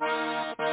Thank you.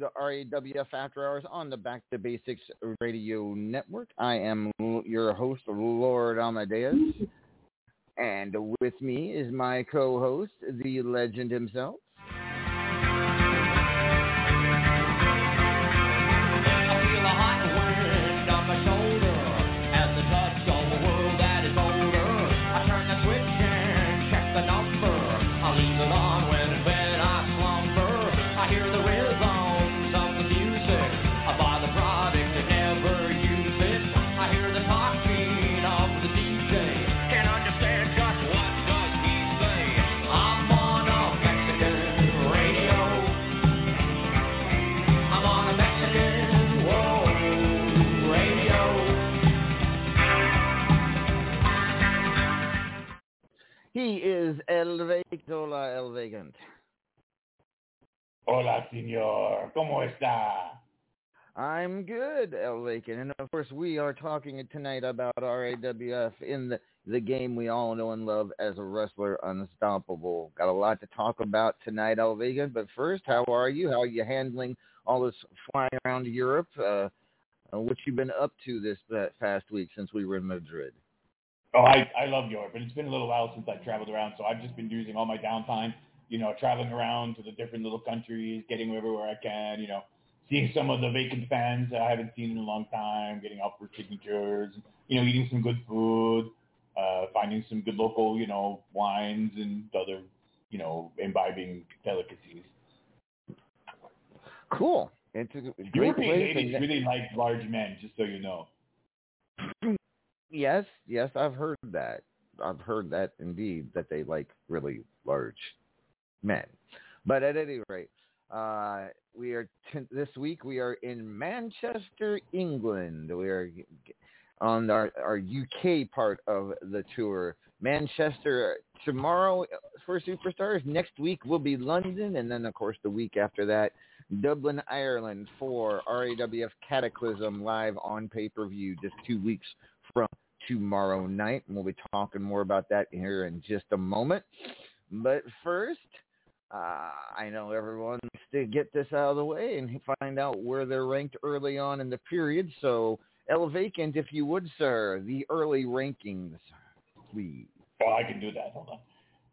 WF After Hours on the Back to Basics Radio Network. I am your host, Lord Amadeus. And with me is my co host, the legend himself, He is El Hola, El Vacant. Hola, señor. ¿Cómo está? I'm good, El Vacant. And of course, we are talking tonight about RAWF in the, the game we all know and love as a wrestler, Unstoppable. Got a lot to talk about tonight, El Vacant. But first, how are you? How are you handling all this flying around Europe? Uh, uh what you been up to this past week since we were in Madrid? Oh, I, I love Europe, but it's been a little while since I've traveled around, so I've just been using all my downtime, you know, traveling around to the different little countries, getting everywhere I can, you know, seeing some of the vacant fans that I haven't seen in a long time, getting out for signatures, you know, eating some good food, uh, finding some good local, you know, wines and other, you know, imbibing delicacies. Cool. It's a great European place. ladies really like large men, just so you know. Yes, yes, I've heard that. I've heard that indeed that they like really large men. But at any rate, uh, we are t- this week we are in Manchester, England. We are on our our UK part of the tour. Manchester tomorrow for Superstars. Next week will be London, and then of course the week after that, Dublin, Ireland for RAWF Cataclysm live on pay per view. Just two weeks from tomorrow night. And we'll be talking more about that here in just a moment. But first, uh, I know everyone wants to get this out of the way and find out where they're ranked early on in the period. So, El Vacant, if you would, sir, the early rankings, please. Oh, I can do that. Hold on.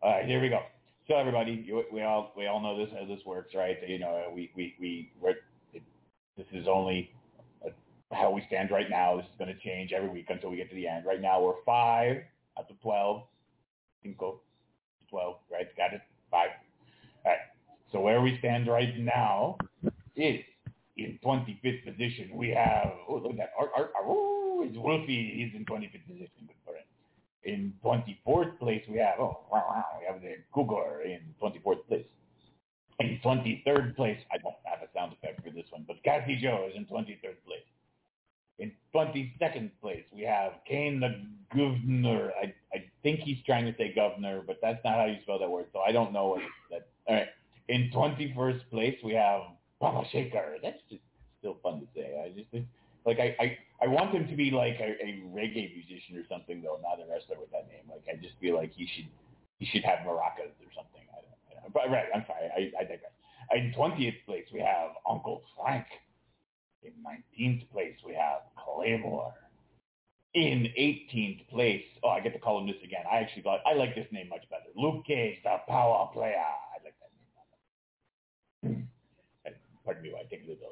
All right, here we go. So everybody, we all we all know this how this works, right? You know, we we we this is only how we stand right now. This is going to change every week until we get to the end. Right now, we're five out of 12. Cinco, 12, right? Got it? Five. All right. So where we stand right now is in 25th position. We have, oh, look at that. Art, art, art, oh, it's Wolfie. He's in 25th position. Good for him. In 24th place, we have, oh, wow, wow, we have the Cougar in 24th place. In 23rd place, I don't have a sound effect for this one, but Cassie Joe is in 23rd place. In 22nd place, we have Kane the Governor. I, I think he's trying to say governor, but that's not how you spell that word, so I don't know what that. All right. In 21st place, we have Papa Shaker. That's just still fun to say. I just like I, I, I want him to be like a, a reggae musician or something though, not a wrestler with that name. Like I just feel like he should he should have maracas or something. I don't, I don't, but right, I'm sorry, I, I digress. In 20th place, we have Uncle Frank. In 19th place, we have Claymore. In 18th place, oh, I get to call him this again. I actually thought, I like this name much better. Luke Cage, the power player. I like that name. Pardon me I take a little.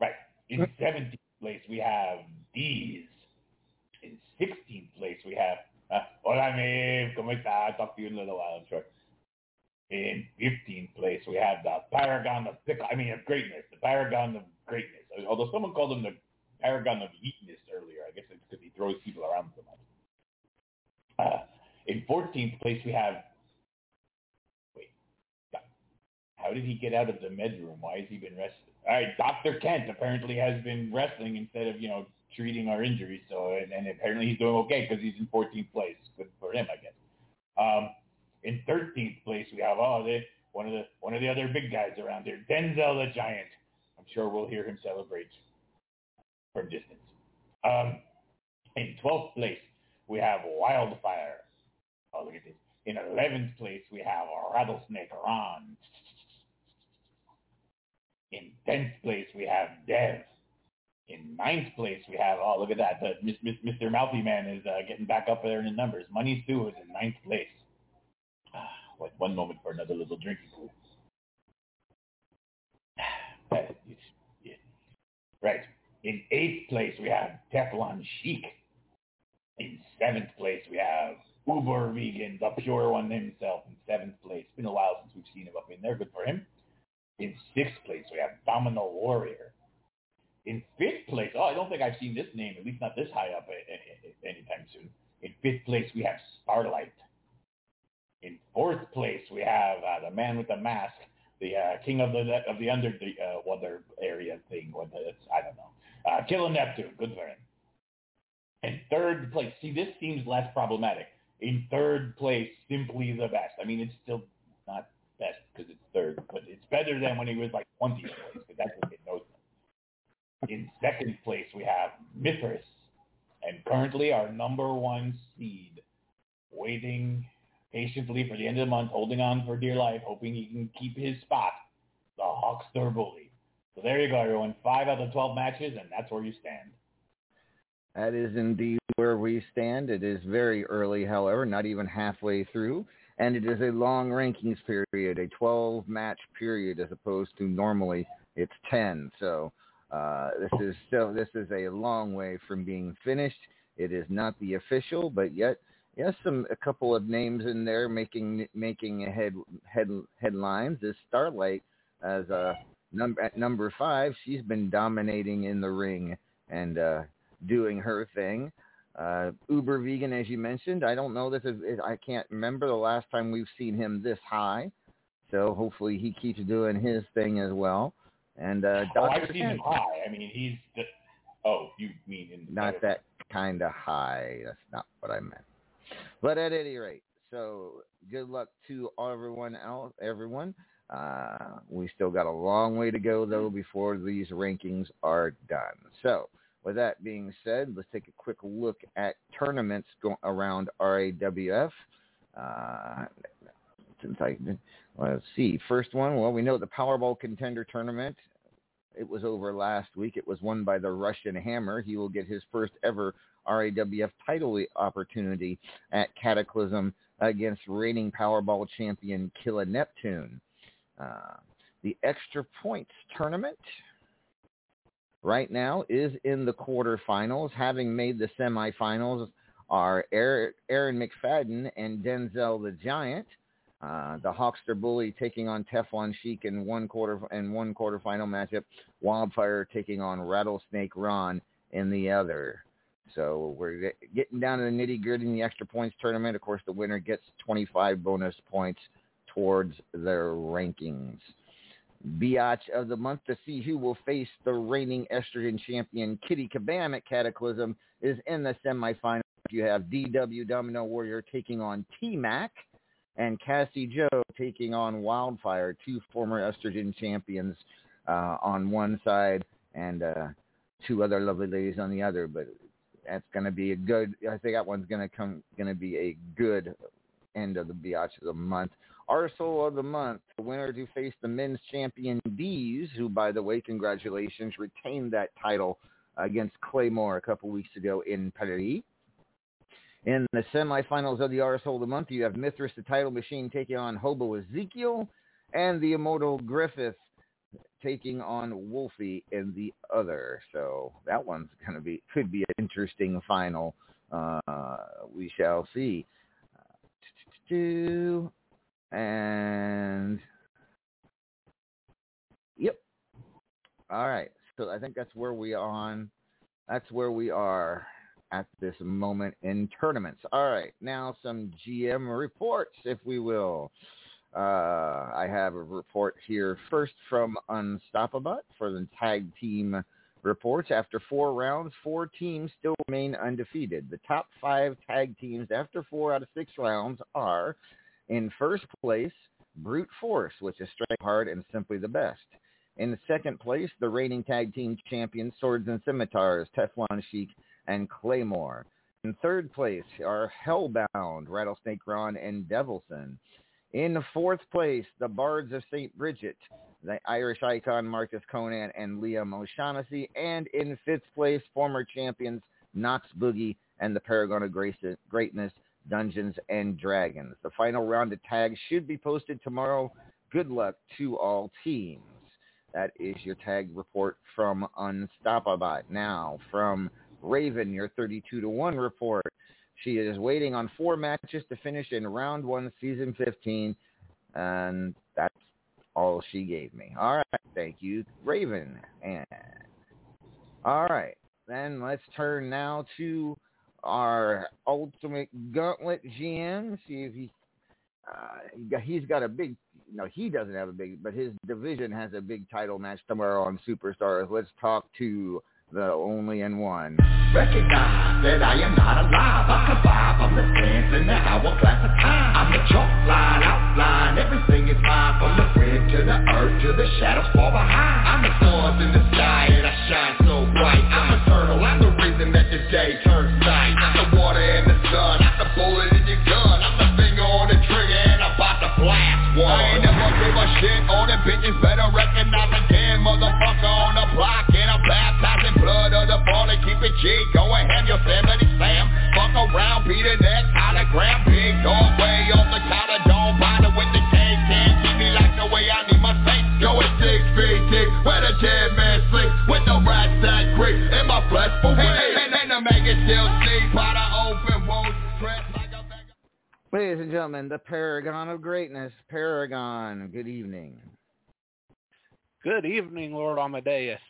Right. In 17th place, we have D's. In 16th place, we have, uh, hola, Maeve, ¿cómo está? I'll talk to you in a little while, I'm sure. In 15th place, we have the paragon of pickle. I mean, of greatness, the paragon of greatness. Although someone called him the paragon of neatness earlier. I guess it's because he throws people around so much. Uh, in 14th place, we have. Wait, how did he get out of the med room? Why has he been wrestling? All right, Dr. Kent apparently has been wrestling instead of you know treating our injuries. So and, and apparently he's doing okay because he's in 14th place. Good for him, I guess. Um, in 13th place, we have oh, they, one of the one of the other big guys around here, Denzel the Giant. I'm sure we'll hear him celebrate from distance. Um, in 12th place, we have Wildfire. Oh, look at this. In 11th place, we have Rattlesnake Ron. In 10th place, we have Dev. In ninth place, we have, oh, look at that. The, Mr. Mouthy Man is uh, getting back up there in the numbers. Money Sue is in ninth place. Like one moment for another little drinking pool. Right. In eighth place, we have Teflon Sheik. In seventh place, we have Uber Vegan, the pure one himself. In seventh place, it's been a while since we've seen him up in there. Good for him. In sixth place, we have Domino Warrior. In fifth place, oh, I don't think I've seen this name, at least not this high up eh, eh, eh, anytime soon. In fifth place, we have Starlight. In fourth place, we have uh, the man with the mask, the uh, king of the of the under the uh, area thing. What the, I don't know. Uh, Killer Neptune, good for him. And third place, see, this seems less problematic. In third place, simply the best. I mean, it's still not best because it's third, but it's better than when he was like 20th place because that's what it knows. In second place, we have Mithras, and currently our number one seed, waiting patiently for the end of the month, holding on for dear life, hoping he can keep his spot, the Hawkster Bully. So there you go, everyone. Five out of 12 matches, and that's where you stand. That is indeed where we stand. It is very early, however, not even halfway through. And it is a long rankings period, a 12 match period as opposed to normally it's 10. So uh, this is still this is a long way from being finished. It is not the official, but yet yes, some a couple of names in there making making head head headlines. Is Starlight as a number at number five? She's been dominating in the ring and uh, doing her thing. Uh, Uber vegan, as you mentioned. I don't know this. Is, I can't remember the last time we've seen him this high. So hopefully he keeps doing his thing as well. And uh, oh, I've seen him high. I mean, he's. The, oh, you mean in not that kind of high. That's not what I meant. But at any rate, so good luck to everyone else. Everyone. Uh, we still got a long way to go though before these rankings are done. So with that being said, let's take a quick look at tournaments go- around RAWF. Uh, since I, let's see, first one. Well, we know the Powerball Contender Tournament. It was over last week. It was won by the Russian Hammer. He will get his first ever RAWF title opportunity at Cataclysm against reigning Powerball champion Killer Neptune. Uh, the Extra Points Tournament right now is in the quarterfinals, having made the semifinals are Aaron McFadden and Denzel the Giant. Uh, the Hawkster Bully taking on Teflon Sheik in one quarter and one quarterfinal matchup. Wildfire taking on Rattlesnake Ron in the other. So we're getting down to the nitty gritty in the extra points tournament. Of course, the winner gets 25 bonus points towards their rankings biatch of the month to see who will face the reigning estrogen champion Kitty Kabam at Cataclysm is in the semifinals. You have DW Domino Warrior taking on T-Mac and Cassie Joe taking on Wildfire, two former estrogen champions uh, on one side and uh, two other lovely ladies on the other. But that's to be a good. I think that one's to come. To be a good end of the biatch of the month. Arsehole of the month, the winner to face the men's champion Bees, who, by the way, congratulations, retained that title against Claymore a couple weeks ago in Paris. In the semifinals of the Arsehole of the month, you have Mithras, the title machine, taking on Hobo Ezekiel, and the Immortal Griffith taking on Wolfie in the other. So that one's going to be could be an interesting final. Uh, we shall see. And yep. All right. So I think that's where we are on. That's where we are at this moment in tournaments. All right. Now some GM reports, if we will. Uh, I have a report here first from Unstoppable for the tag team reports. After four rounds, four teams still remain undefeated. The top five tag teams after four out of six rounds are in first place, Brute Force, which is straight hard and simply the best. In second place, the reigning tag team champions, Swords and Scimitars, Teflon Sheik, and Claymore. In third place are Hellbound, Rattlesnake Ron, and Devilson. In fourth place, the Bards of St. Bridget, the Irish icon Marcus Conan and Liam O'Shaughnessy. And in fifth place, former champions Knox Boogie and the Paragon of Greatness, Dungeons and Dragons. The final round of tags should be posted tomorrow. Good luck to all teams. That is your tag report from Unstoppable. Now, from Raven, your 32 to 1 report. She is waiting on four matches to finish in round one, season 15. And that's all she gave me. All right. Thank you, Raven. And all right. Then let's turn now to our ultimate gauntlet GM. See if he, uh, he's got a big. No, he doesn't have a big, but his division has a big title match tomorrow on Superstars. Let's talk to the only and one. Recognize that I am not alive. I survive. I'm the sands in the hourglass of time. I'm the chalk line, outline. Everything is mine. From the wind to the earth to the shadows far behind. I'm the stars in the sky and I shine so bright. I'm eternal. I'm the reason that the day turns night. I'm the water and the sun. I'm the bullet in your gun. I'm the finger on the trigger and I'm about to blast one. I ain't never give a shit. All the bitches better around, beat the next hologram. Big dog way off the counter. Don't bother with the cake. Can't keep me like the way I need my safe. Go at six feet thick, where the dead man sleep. With the rats that creep in my flesh for hey, hey, and, and the maggot still sleep. By the open wounds, dressed like a beggar. Ladies and gentlemen, the Paragon of Greatness, Paragon. Good evening. Good evening, Lord Amadeus.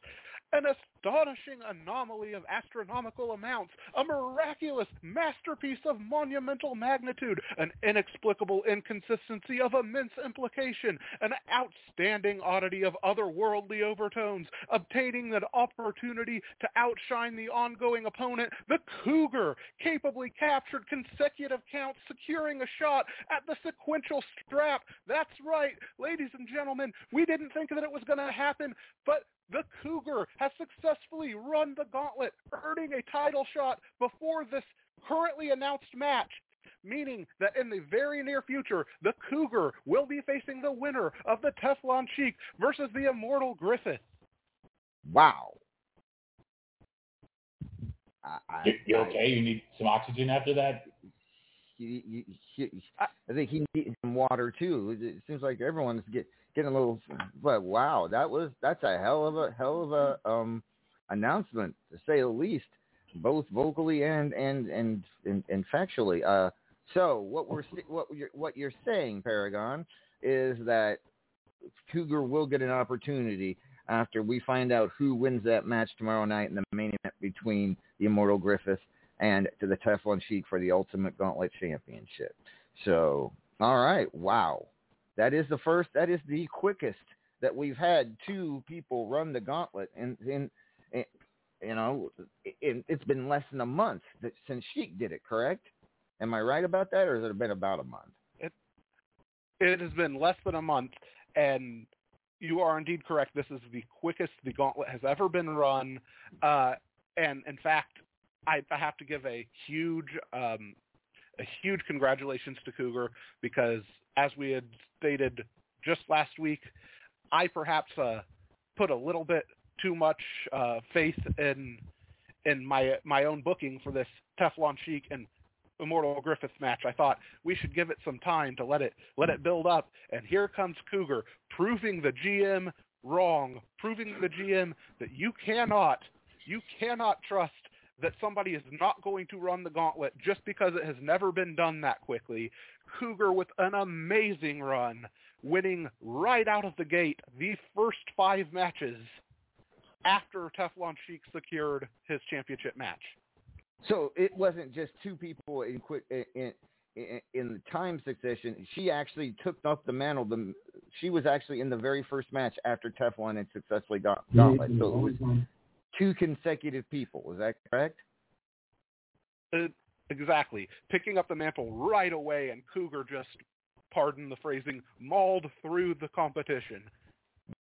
An astonishing anomaly of astronomical amounts, a miraculous masterpiece of monumental magnitude, an inexplicable inconsistency of immense implication, an outstanding oddity of otherworldly overtones, obtaining an opportunity to outshine the ongoing opponent, the Cougar, capably captured consecutive counts, securing a shot at the sequential strap. That's right, ladies and gentlemen, we didn't think that it was going to happen, but the Cougar has successfully run the gauntlet, earning a title shot before this currently announced match, meaning that in the very near future, the Cougar will be facing the winner of the Teflon Sheik versus the Immortal Griffith. Wow. I, I, you, okay? You need some oxygen after that? He, he, he, I think he needs some water too. It seems like everyone's get, getting a little. But wow, that was that's a hell of a hell of a um announcement to say the least, both vocally and and and and, factually. Uh, so what we're what you're what you're saying, Paragon, is that Cougar will get an opportunity after we find out who wins that match tomorrow night in the main event between the Immortal Griffith and to the Teflon Sheik for the Ultimate Gauntlet Championship. So, all right, wow. That is the first, that is the quickest that we've had two people run the gauntlet. And, in, you know, it, it's been less than a month that, since Sheik did it, correct? Am I right about that, or has it been about a month? It, it has been less than a month, and you are indeed correct. This is the quickest the gauntlet has ever been run. Uh, and in fact, I, I have to give a huge um, a huge congratulations to Cougar because as we had stated just last week, I perhaps uh, put a little bit too much uh, faith in in my my own booking for this Teflon Sheik and Immortal Griffith match. I thought we should give it some time to let it let it build up. And here comes Cougar proving the GM wrong, proving the GM that you cannot you cannot trust that somebody is not going to run the gauntlet just because it has never been done that quickly. Cougar with an amazing run, winning right out of the gate the first five matches after Teflon Sheik secured his championship match. So it wasn't just two people in quick in, in, in the time succession. She actually took up the mantle. The, she was actually in the very first match after Teflon had successfully got gauntlet. So it was mm-hmm. Two consecutive people. Is that correct? Uh, exactly. Picking up the mantle right away, and Cougar just, pardon the phrasing, mauled through the competition.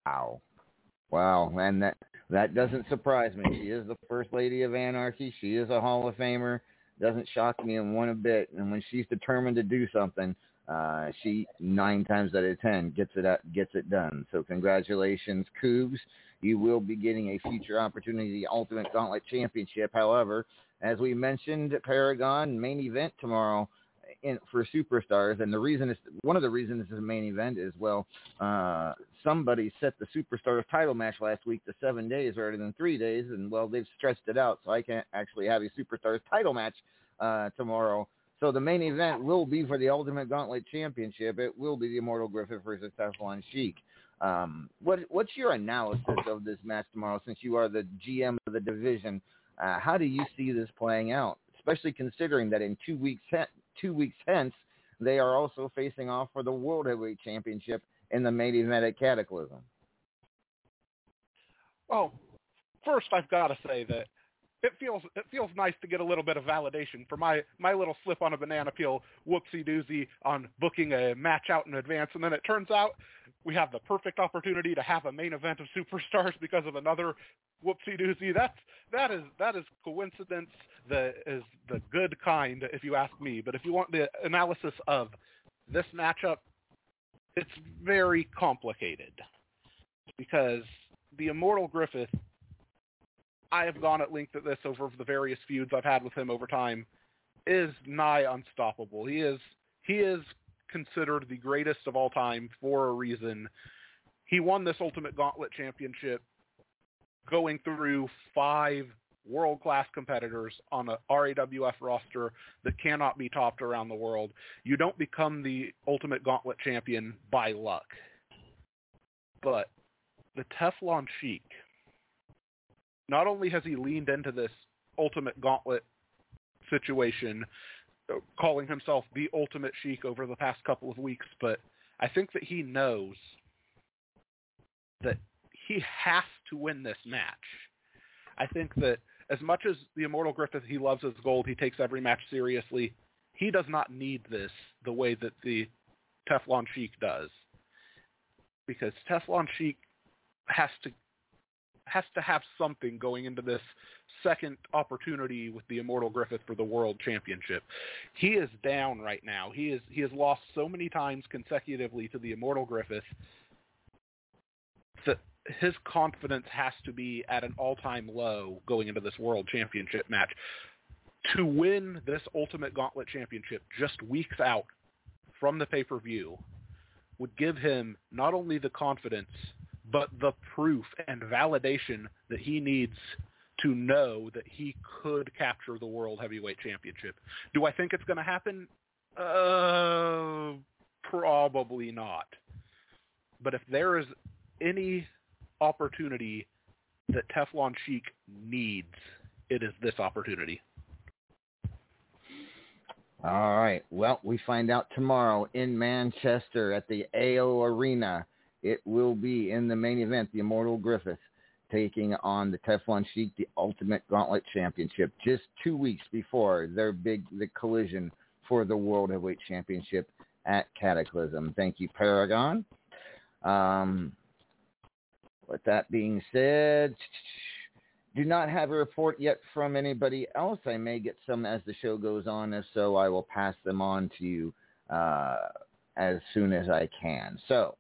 Wow. Wow, and that that doesn't surprise me. She is the first lady of anarchy. She is a Hall of Famer. Doesn't shock me in one a bit. And when she's determined to do something, uh, she nine times out of ten gets it gets it done. So congratulations, Cougs. You will be getting a future opportunity, the Ultimate Gauntlet Championship. However, as we mentioned, Paragon main event tomorrow in, for superstars, and the reason is one of the reasons is a main event is well, uh, somebody set the superstars title match last week to seven days rather than three days, and well, they've stretched it out, so I can't actually have a superstars title match uh, tomorrow. So the main event will be for the Ultimate Gauntlet Championship. It will be the Immortal Griffith versus Teflon Sheik. Um, what what's your analysis of this match tomorrow? Since you are the GM of the division, uh, how do you see this playing out? Especially considering that in two weeks two weeks hence they are also facing off for the World Heavyweight Championship in the main event at Cataclysm. Well, first I've got to say that it feels it feels nice to get a little bit of validation for my my little slip on a banana peel whoopsie doozy on booking a match out in advance, and then it turns out we have the perfect opportunity to have a main event of superstars because of another whoopsie doozy. That's that is that is coincidence that is the good kind, if you ask me. But if you want the analysis of this matchup, it's very complicated because the Immortal Griffith I have gone at length at this over the various feuds I've had with him over time, is nigh unstoppable. He is he is considered the greatest of all time for a reason. He won this Ultimate Gauntlet Championship going through five world-class competitors on a RAWF roster that cannot be topped around the world. You don't become the Ultimate Gauntlet champion by luck. But the Teflon Sheik not only has he leaned into this ultimate gauntlet situation, calling himself the ultimate sheik over the past couple of weeks, but I think that he knows that he has to win this match. I think that as much as the Immortal Griffith, he loves his gold, he takes every match seriously, he does not need this the way that the Teflon Sheik does. Because Teflon Sheik has to has to have something going into this second opportunity with the Immortal Griffith for the World Championship. He is down right now. He is he has lost so many times consecutively to the Immortal Griffith that his confidence has to be at an all-time low going into this World Championship match. To win this Ultimate Gauntlet Championship just weeks out from the pay-per-view would give him not only the confidence but the proof and validation that he needs to know that he could capture the World Heavyweight Championship. Do I think it's going to happen? Uh, probably not. But if there is any opportunity that Teflon Sheik needs, it is this opportunity. All right. Well, we find out tomorrow in Manchester at the AO Arena it will be in the main event, the Immortal Griffith taking on the Teflon Sheik, the Ultimate Gauntlet Championship, just two weeks before their big the collision for the World Heavyweight Championship at Cataclysm. Thank you, Paragon. Um, with that being said, do not have a report yet from anybody else. I may get some as the show goes on. If so, I will pass them on to you uh, as soon as I can. So,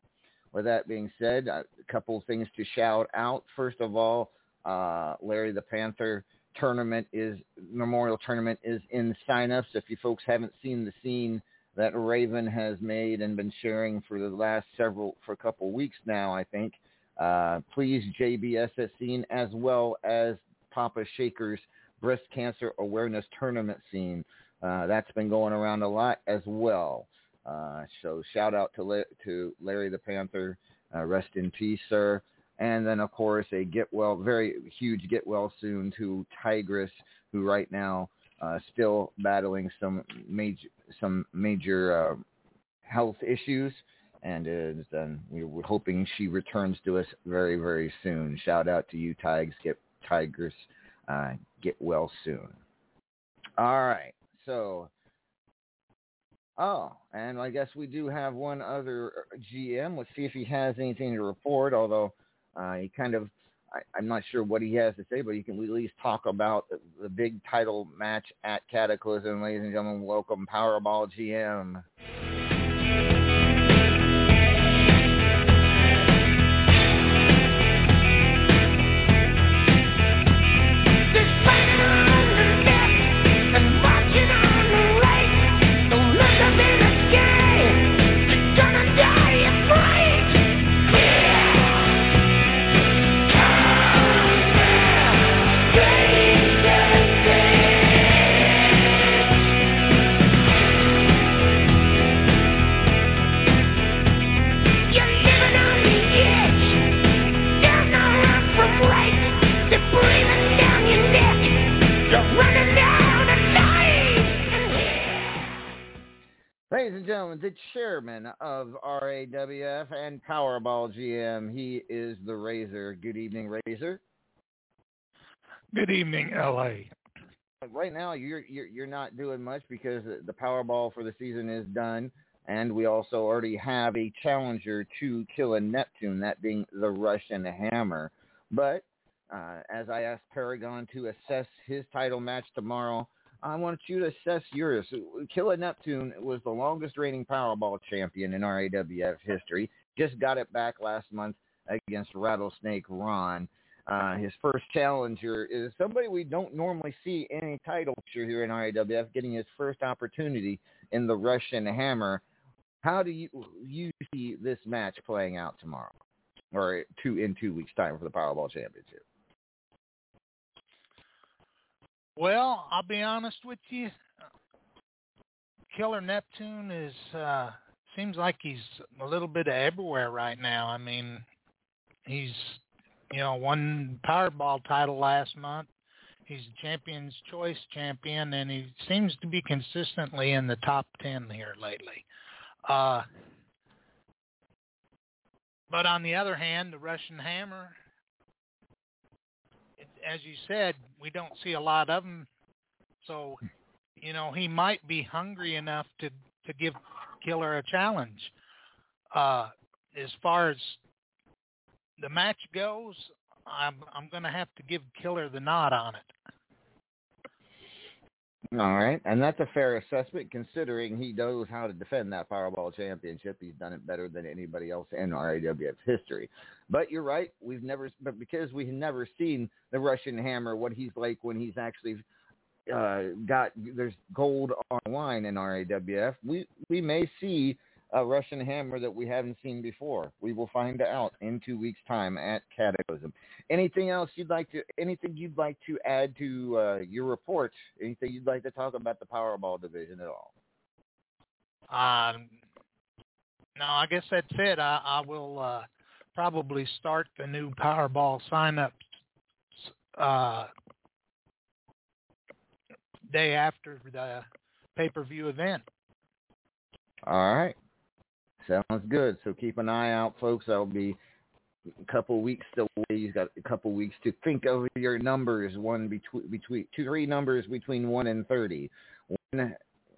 with that being said, a couple of things to shout out. First of all, uh, Larry the Panther tournament is memorial tournament is in signups. If you folks haven't seen the scene that Raven has made and been sharing for the last several for a couple weeks now, I think. Uh, please JBS scene as well as Papa Shaker's breast cancer awareness tournament scene. Uh, that's been going around a lot as well. Uh, so shout out to to Larry the Panther. Uh, rest in peace, sir. And then of course a get well, very huge get well soon to Tigress, who right now uh, still battling some major some major uh, health issues. And is, um, we're hoping she returns to us very, very soon. Shout out to you, Tigress. Get Tigress, uh, get well soon. All right. So Oh, and I guess we do have one other uh, GM. Let's see if he has anything to report, although uh, he kind of, I, am not sure what he has to say, but he can at least talk about the, the big title match at Cataclysm. Ladies and gentlemen, welcome Powerball GM. Ladies and gentlemen, the chairman of RAWF and Powerball GM, he is the Razor. Good evening, Razor. Good evening, L.A. Right now, you're you're you're not doing much because the Powerball for the season is done, and we also already have a challenger to Killer Neptune, that being the Russian Hammer. But uh, as I asked Paragon to assess his title match tomorrow, I want you to assess yours. Killer Neptune was the longest reigning Powerball champion in RAWF history. Just got it back last month against Rattlesnake Ron. Uh, his first challenger is somebody we don't normally see any title picture here in RAWF getting his first opportunity in the Russian Hammer. How do you you see this match playing out tomorrow, or two in two weeks' time for the Powerball Championship? Well, I'll be honest with you. Killer Neptune is uh seems like he's a little bit of everywhere right now. I mean, he's you know won Powerball title last month. He's Champion's Choice champion, and he seems to be consistently in the top ten here lately. Uh, but on the other hand, the Russian Hammer, as you said, we don't see a lot of him. So, you know, he might be hungry enough to to give Killer a challenge. Uh, as far as the match goes, I'm I'm going to have to give Killer the nod on it. All right, and that's a fair assessment considering he knows how to defend that Powerball championship. He's done it better than anybody else in RAWF history. But you're right, we've never, but because we've never seen the Russian Hammer, what he's like when he's actually uh, got there's gold on line in RAWF. We we may see a Russian hammer that we haven't seen before. We will find out in two weeks' time at Cataclysm. Anything else you'd like to? Anything you'd like to add to uh, your report? Anything you'd like to talk about the Powerball division at all? Um, no, I guess that's it. I, I will uh, probably start the new Powerball sign-up uh, day after the pay-per-view event. All right. Sounds good. So keep an eye out, folks. I'll be a couple weeks away. You've got a couple weeks to think of your numbers. One between between two, three numbers between one and thirty. One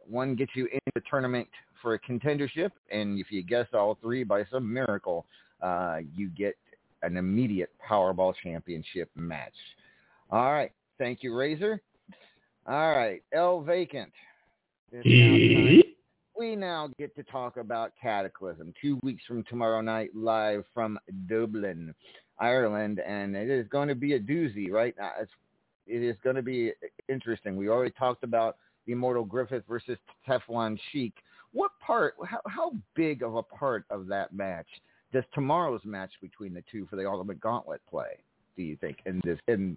one gets you in the tournament for a contendership, and if you guess all three by some miracle, uh, you get an immediate Powerball championship match. All right. Thank you, Razor. All right, El Vacant. We now get to talk about Cataclysm two weeks from tomorrow night, live from Dublin, Ireland, and it is going to be a doozy, right? Uh, it's, it is going to be interesting. We already talked about the Immortal Griffith versus Teflon Sheik. What part? How, how big of a part of that match does tomorrow's match between the two for the Ultimate Gauntlet play? Do you think in this in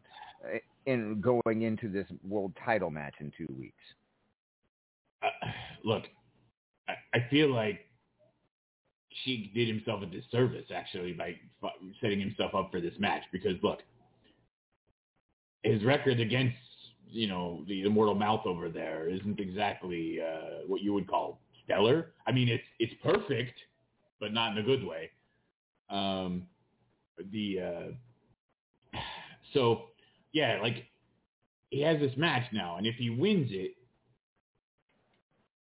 in going into this world title match in two weeks? Uh, look, I, feel like she did himself a disservice actually by setting himself up for this match because look, his record against you know the immortal mouth over there isn't exactly uh, what you would call stellar. I mean, it's it's perfect, but not in a good way. Um, the uh, so yeah, like he has this match now, and if he wins it,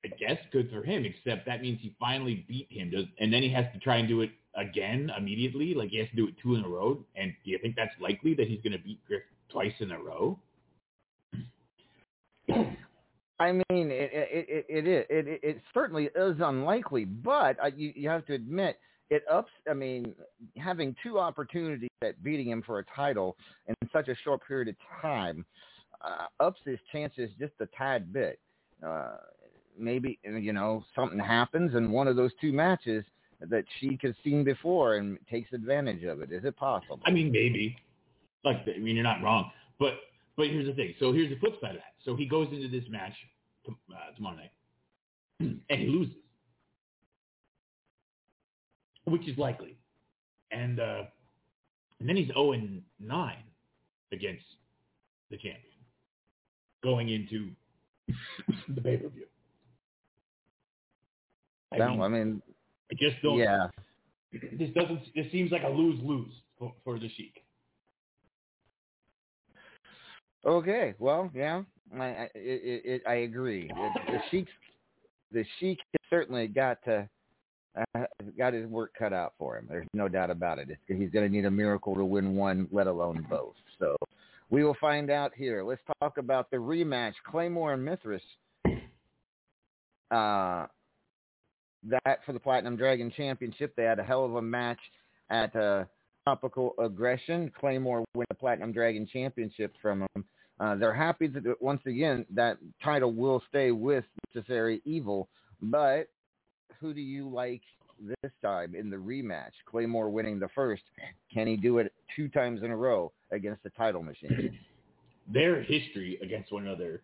I guess good for him. Except that means he finally beat him, does, and then he has to try and do it again immediately. Like he has to do it two in a row. And do you think that's likely that he's going to beat Griff twice in a row? I mean, it it it it, it, it certainly is unlikely, but you you have to admit it ups. I mean, having two opportunities at beating him for a title in such a short period of time uh, ups his chances just a tad bit. Uh, maybe you know something happens in one of those two matches that she has seen before and takes advantage of it. Is it possible? I mean, maybe. Like, I mean, you're not wrong, but but here's the thing. So here's the flip side of that. So he goes into this match uh, tomorrow night and he loses which is likely. And uh, and then he's 0 and 9 against the champion going into the pay per view. I, mean, I mean, I just don't. Yeah. This doesn't. This seems like a lose lose for, for the Sheik. Okay, well, yeah, I I, it, it, I agree. The, the Sheik, the Sheik certainly got to uh, got his work cut out for him. There's no doubt about it. It's, he's going to need a miracle to win one, let alone both. So we will find out here. Let's talk about the rematch: Claymore and Mithras. Uh, that for the Platinum Dragon Championship. They had a hell of a match at uh, Tropical Aggression. Claymore win the Platinum Dragon Championship from them. Uh, they're happy that once again that title will stay with Necessary Evil, but who do you like this time in the rematch? Claymore winning the first. Can he do it two times in a row against the title machine? Their history against one another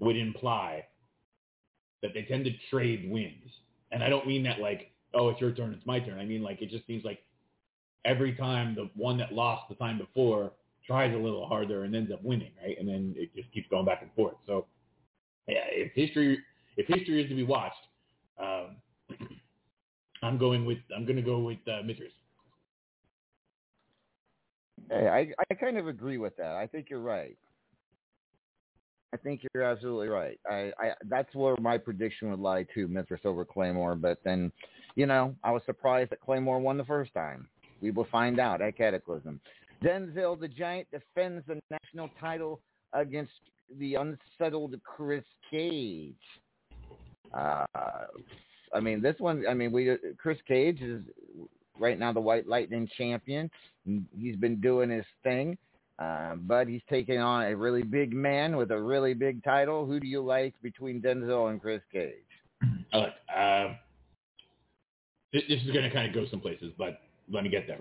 would imply that they tend to trade wins. And I don't mean that like, oh, it's your turn, it's my turn. I mean like it just seems like every time the one that lost the time before tries a little harder and ends up winning, right? And then it just keeps going back and forth. So yeah, if history if history is to be watched, um, I'm going with I'm going to go with uh, Mithras. Hey, I I kind of agree with that. I think you're right. I think you're absolutely right. I, I that's where my prediction would lie too, Mithras over Claymore. But then, you know, I was surprised that Claymore won the first time. We will find out at Cataclysm. Denzel the Giant defends the national title against the unsettled Chris Cage. Uh, I mean, this one. I mean, we Chris Cage is right now the White Lightning champion. He's been doing his thing. Uh, but he's taking on a really big man with a really big title. Who do you like between Denzel and Chris Cage? Look, uh, this, this is going to kind of go some places, but let me get there.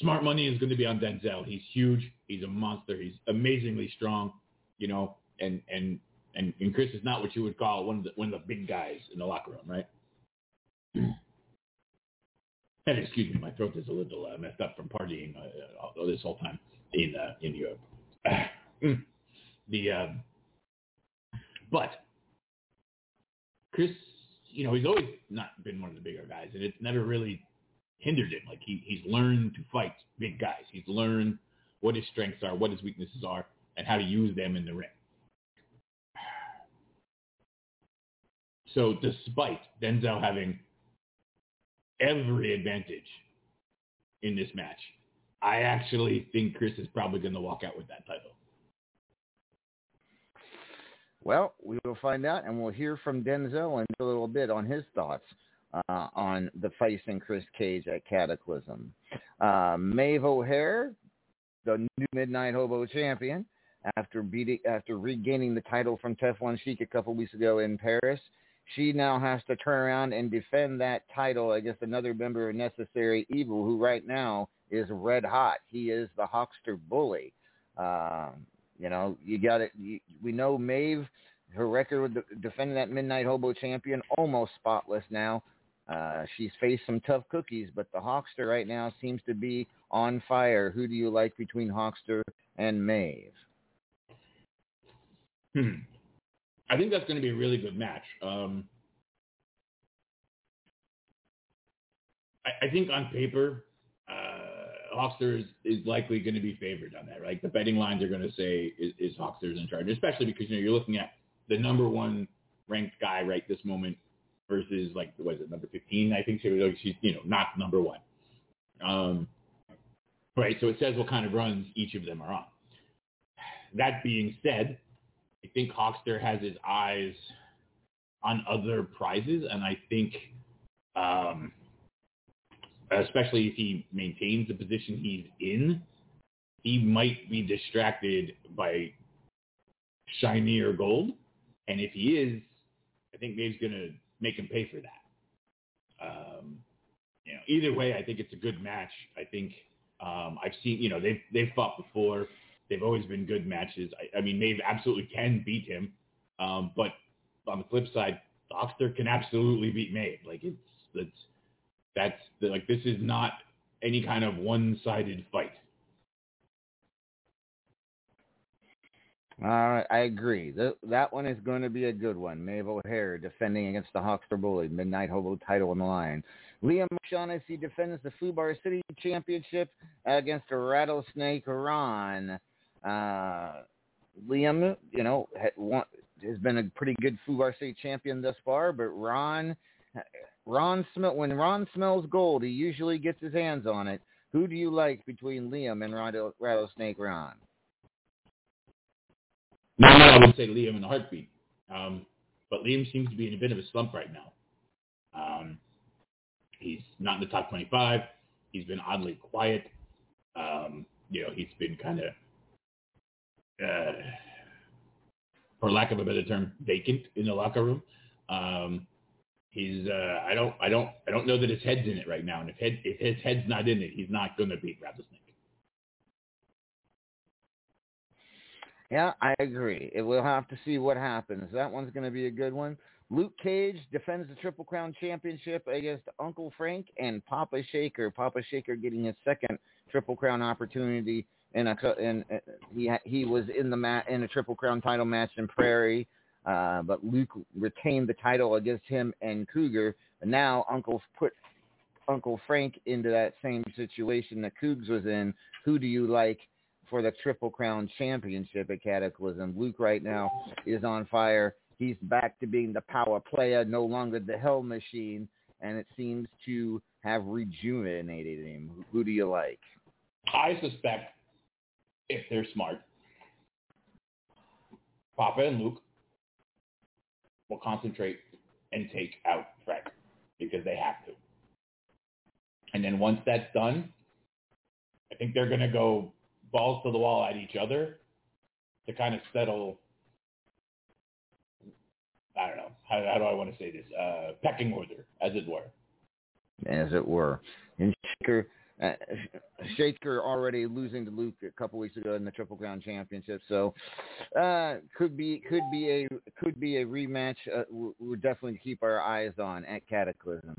Smart money is going to be on Denzel. He's huge. He's a monster. He's amazingly strong, you know, and and and, and Chris is not what you would call one of the one of the big guys in the locker room, right? And excuse me, my throat is a little uh, messed up from partying uh, this whole time in uh, in Europe. Mm. the uh, but Chris, you know, he's always not been one of the bigger guys, and it's never really hindered him. Like he he's learned to fight big guys. He's learned what his strengths are, what his weaknesses are, and how to use them in the ring. So despite Denzel having every advantage in this match. I actually think Chris is probably going to walk out with that title. Well, we will find out, and we'll hear from Denzel in a little bit on his thoughts uh, on the facing Chris Cage at Cataclysm. Uh, Maeve O'Hare, the new Midnight Hobo champion, after beating after regaining the title from Teflon Sheik a couple weeks ago in Paris, she now has to turn around and defend that title against another member of Necessary Evil, who right now is red hot. He is the Hawkster Bully. Um, you know, you got it. We know Maeve, her record with the, defending that Midnight Hobo champion, almost spotless now. Uh, she's faced some tough cookies, but the Hawkster right now seems to be on fire. Who do you like between Hawkster and Maeve? Hmm. I think that's going to be a really good match. Um, I, I, think on paper, uh, Hawkster is, is likely going to be favored on that, right? The betting lines are going to say is, is Hawkster's in charge, especially because you know you're looking at the number one ranked guy right this moment versus like what is it number 15 I think she was like she's you know not number one um, right so it says what kind of runs each of them are on that being said I think Hawkster has his eyes on other prizes, and I think, um, especially if he maintains the position he's in, he might be distracted by shinier gold. And if he is, I think Maeve's going to make him pay for that. Um, you know, either way, I think it's a good match. I think um, I've seen, you know, they've they've fought before. They've always been good matches. I, I mean, Maeve absolutely can beat him, um, but on the flip side, Hawkster can absolutely beat Maeve. Like it's that's that's the, like this is not any kind of one-sided fight. All right, I agree. That that one is going to be a good one. Maeve O'Hare defending against the Hawkster Bully, Midnight Hobo title on the line. Liam Shaughnessy defends the Fubar City Championship against Rattlesnake Ron. Uh, Liam, you know, has been a pretty good Fubar State champion thus far, but Ron, Ron smell when Ron smells gold, he usually gets his hands on it. Who do you like between Liam and Rattlesnake Ron? No, I would say Liam in a heartbeat. Um, but Liam seems to be in a bit of a slump right now. Um, he's not in the top 25. He's been oddly quiet. Um, you know, he's been kind of, uh, for lack of a better term, vacant in the locker room. Um, he's, uh, I don't, I don't, I don't know that his head's in it right now. And if head, if his head's not in it, he's not going to beat Rattlesnake. Yeah, I agree. It, we'll have to see what happens. That one's going to be a good one. Luke Cage defends the Triple Crown Championship against Uncle Frank and Papa Shaker. Papa Shaker getting his second Triple Crown opportunity in a in uh, he he was in the mat in a Triple Crown title match in Prairie, uh, but Luke retained the title against him and Cougar. And now Uncle put Uncle Frank into that same situation that Cougs was in. Who do you like for the Triple Crown Championship at Cataclysm. Luke right now is on fire. He's back to being the power player, no longer the Hell Machine, and it seems to have rejuvenated him. Who do you like? I suspect, if they're smart, Papa and Luke will concentrate and take out Frank because they have to. And then once that's done, I think they're going to go balls to the wall at each other to kind of settle. I don't know how, how do I want to say this uh, pecking order, as it were. As it were, and Shaker, Shaker already losing to Luke a couple weeks ago in the Triple Crown Championship, so uh, could be could be a could be a rematch. Uh, we'll definitely keep our eyes on at Cataclysm.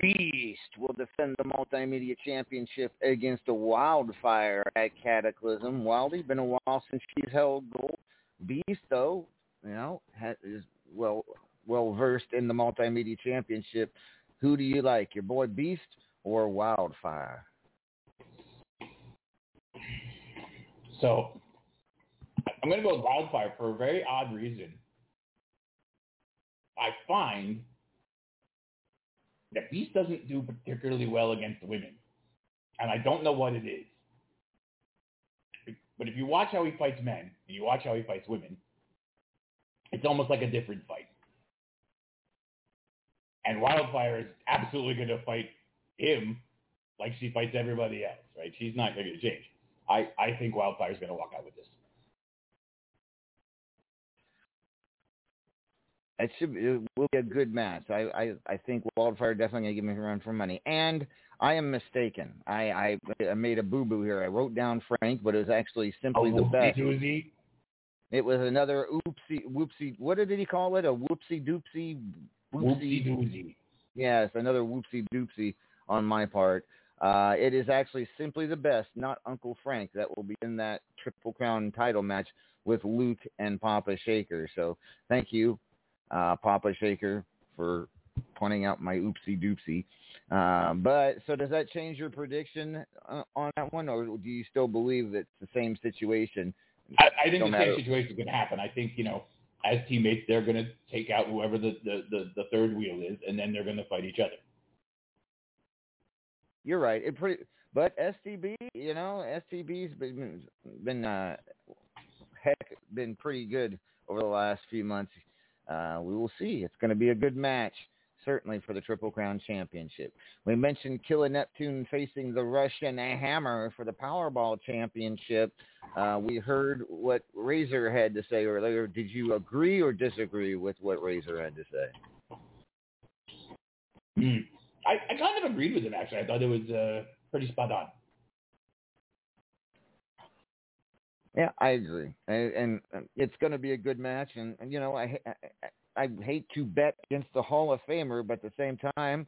Beast will defend the Multimedia Championship against a Wildfire at Cataclysm. Wildy's been a while since she's held gold. Beast, though, you know, has, is well well versed in the Multimedia Championship. Who do you like, your boy Beast or Wildfire? So I'm going to go with Wildfire for a very odd reason. I find that Beast doesn't do particularly well against women. And I don't know what it is. But if you watch how he fights men and you watch how he fights women, it's almost like a different fight. And Wildfire is absolutely going to fight him like she fights everybody else, right? She's not going to change. I, I think Wildfire is going to walk out with this. it should it will be a good match. I I, I think Wildfire definitely gonna give me a run for money. And I am mistaken. I I, I made a boo boo here. I wrote down Frank, but it was actually simply oh, the best. Doozy. It was another oopsie whoopsie. What did he call it? A whoopsie doopsie. Whoopsie doozy. Yes, another whoopsie doopsie on my part. Uh, it is actually simply the best, not Uncle Frank, that will be in that Triple Crown title match with Luke and Papa Shaker. So thank you, uh, Papa Shaker for pointing out my oopsie doopsie. Uh, but so does that change your prediction uh, on that one, or do you still believe it's the same situation? I, I think the matter. same situation is going to happen. I think you know, as teammates, they're going to take out whoever the, the, the, the third wheel is, and then they're going to fight each other. You're right. It pretty, but STB, you know, STB's been been uh, heck been pretty good over the last few months uh, we will see. It's going to be a good match, certainly for the Triple Crown Championship. We mentioned Killer Neptune facing the Russian Hammer for the Powerball Championship. Uh, we heard what Razor had to say earlier. Did you agree or disagree with what Razor had to say? Mm. I, I kind of agreed with him, actually. I thought it was uh, pretty spot on. Yeah, I agree, and, and it's going to be a good match. And, and you know, I, I I hate to bet against the Hall of Famer, but at the same time,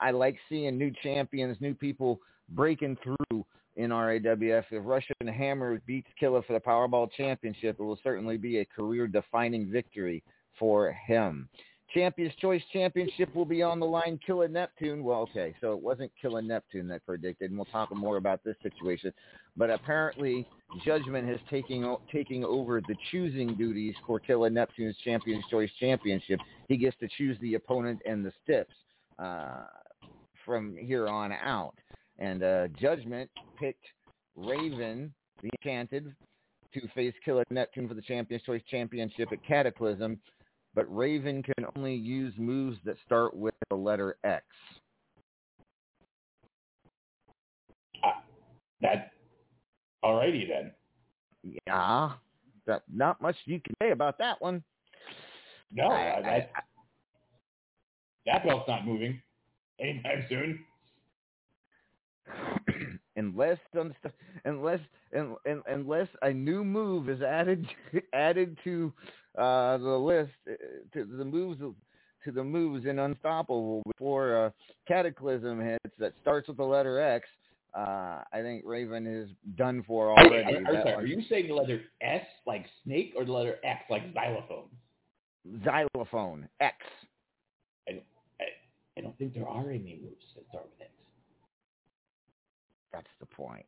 I like seeing new champions, new people breaking through in RAWF. If Russian Hammer beats Killer for the Powerball Championship, it will certainly be a career-defining victory for him. Champions Choice Championship will be on the line. Killer Neptune. Well, okay, so it wasn't Killer Neptune that predicted, and we'll talk more about this situation. But apparently, Judgment has taken taking over the choosing duties for Killer Neptune's Champions Choice Championship. He gets to choose the opponent and the steps uh, from here on out. And uh, Judgment picked Raven, the Enchanted, to face Killer Neptune for the Champions Choice Championship at Cataclysm. But Raven can only use moves that start with the letter X. Uh, that alrighty then. Yeah, that, not much you can say about that one. No, I- I, that, that belt's not moving anytime soon. unless unless un, un, unless a new move is added added to uh, the list uh, to the moves to the moves in Unstoppable before uh, Cataclysm hits that starts with the letter X. Uh, I think Raven is done for already. are, are, That sorry, are you saying the letter S like snake or the letter X like xylophone? Xylophone X. I don't think there are any moves that start with X. That's the point.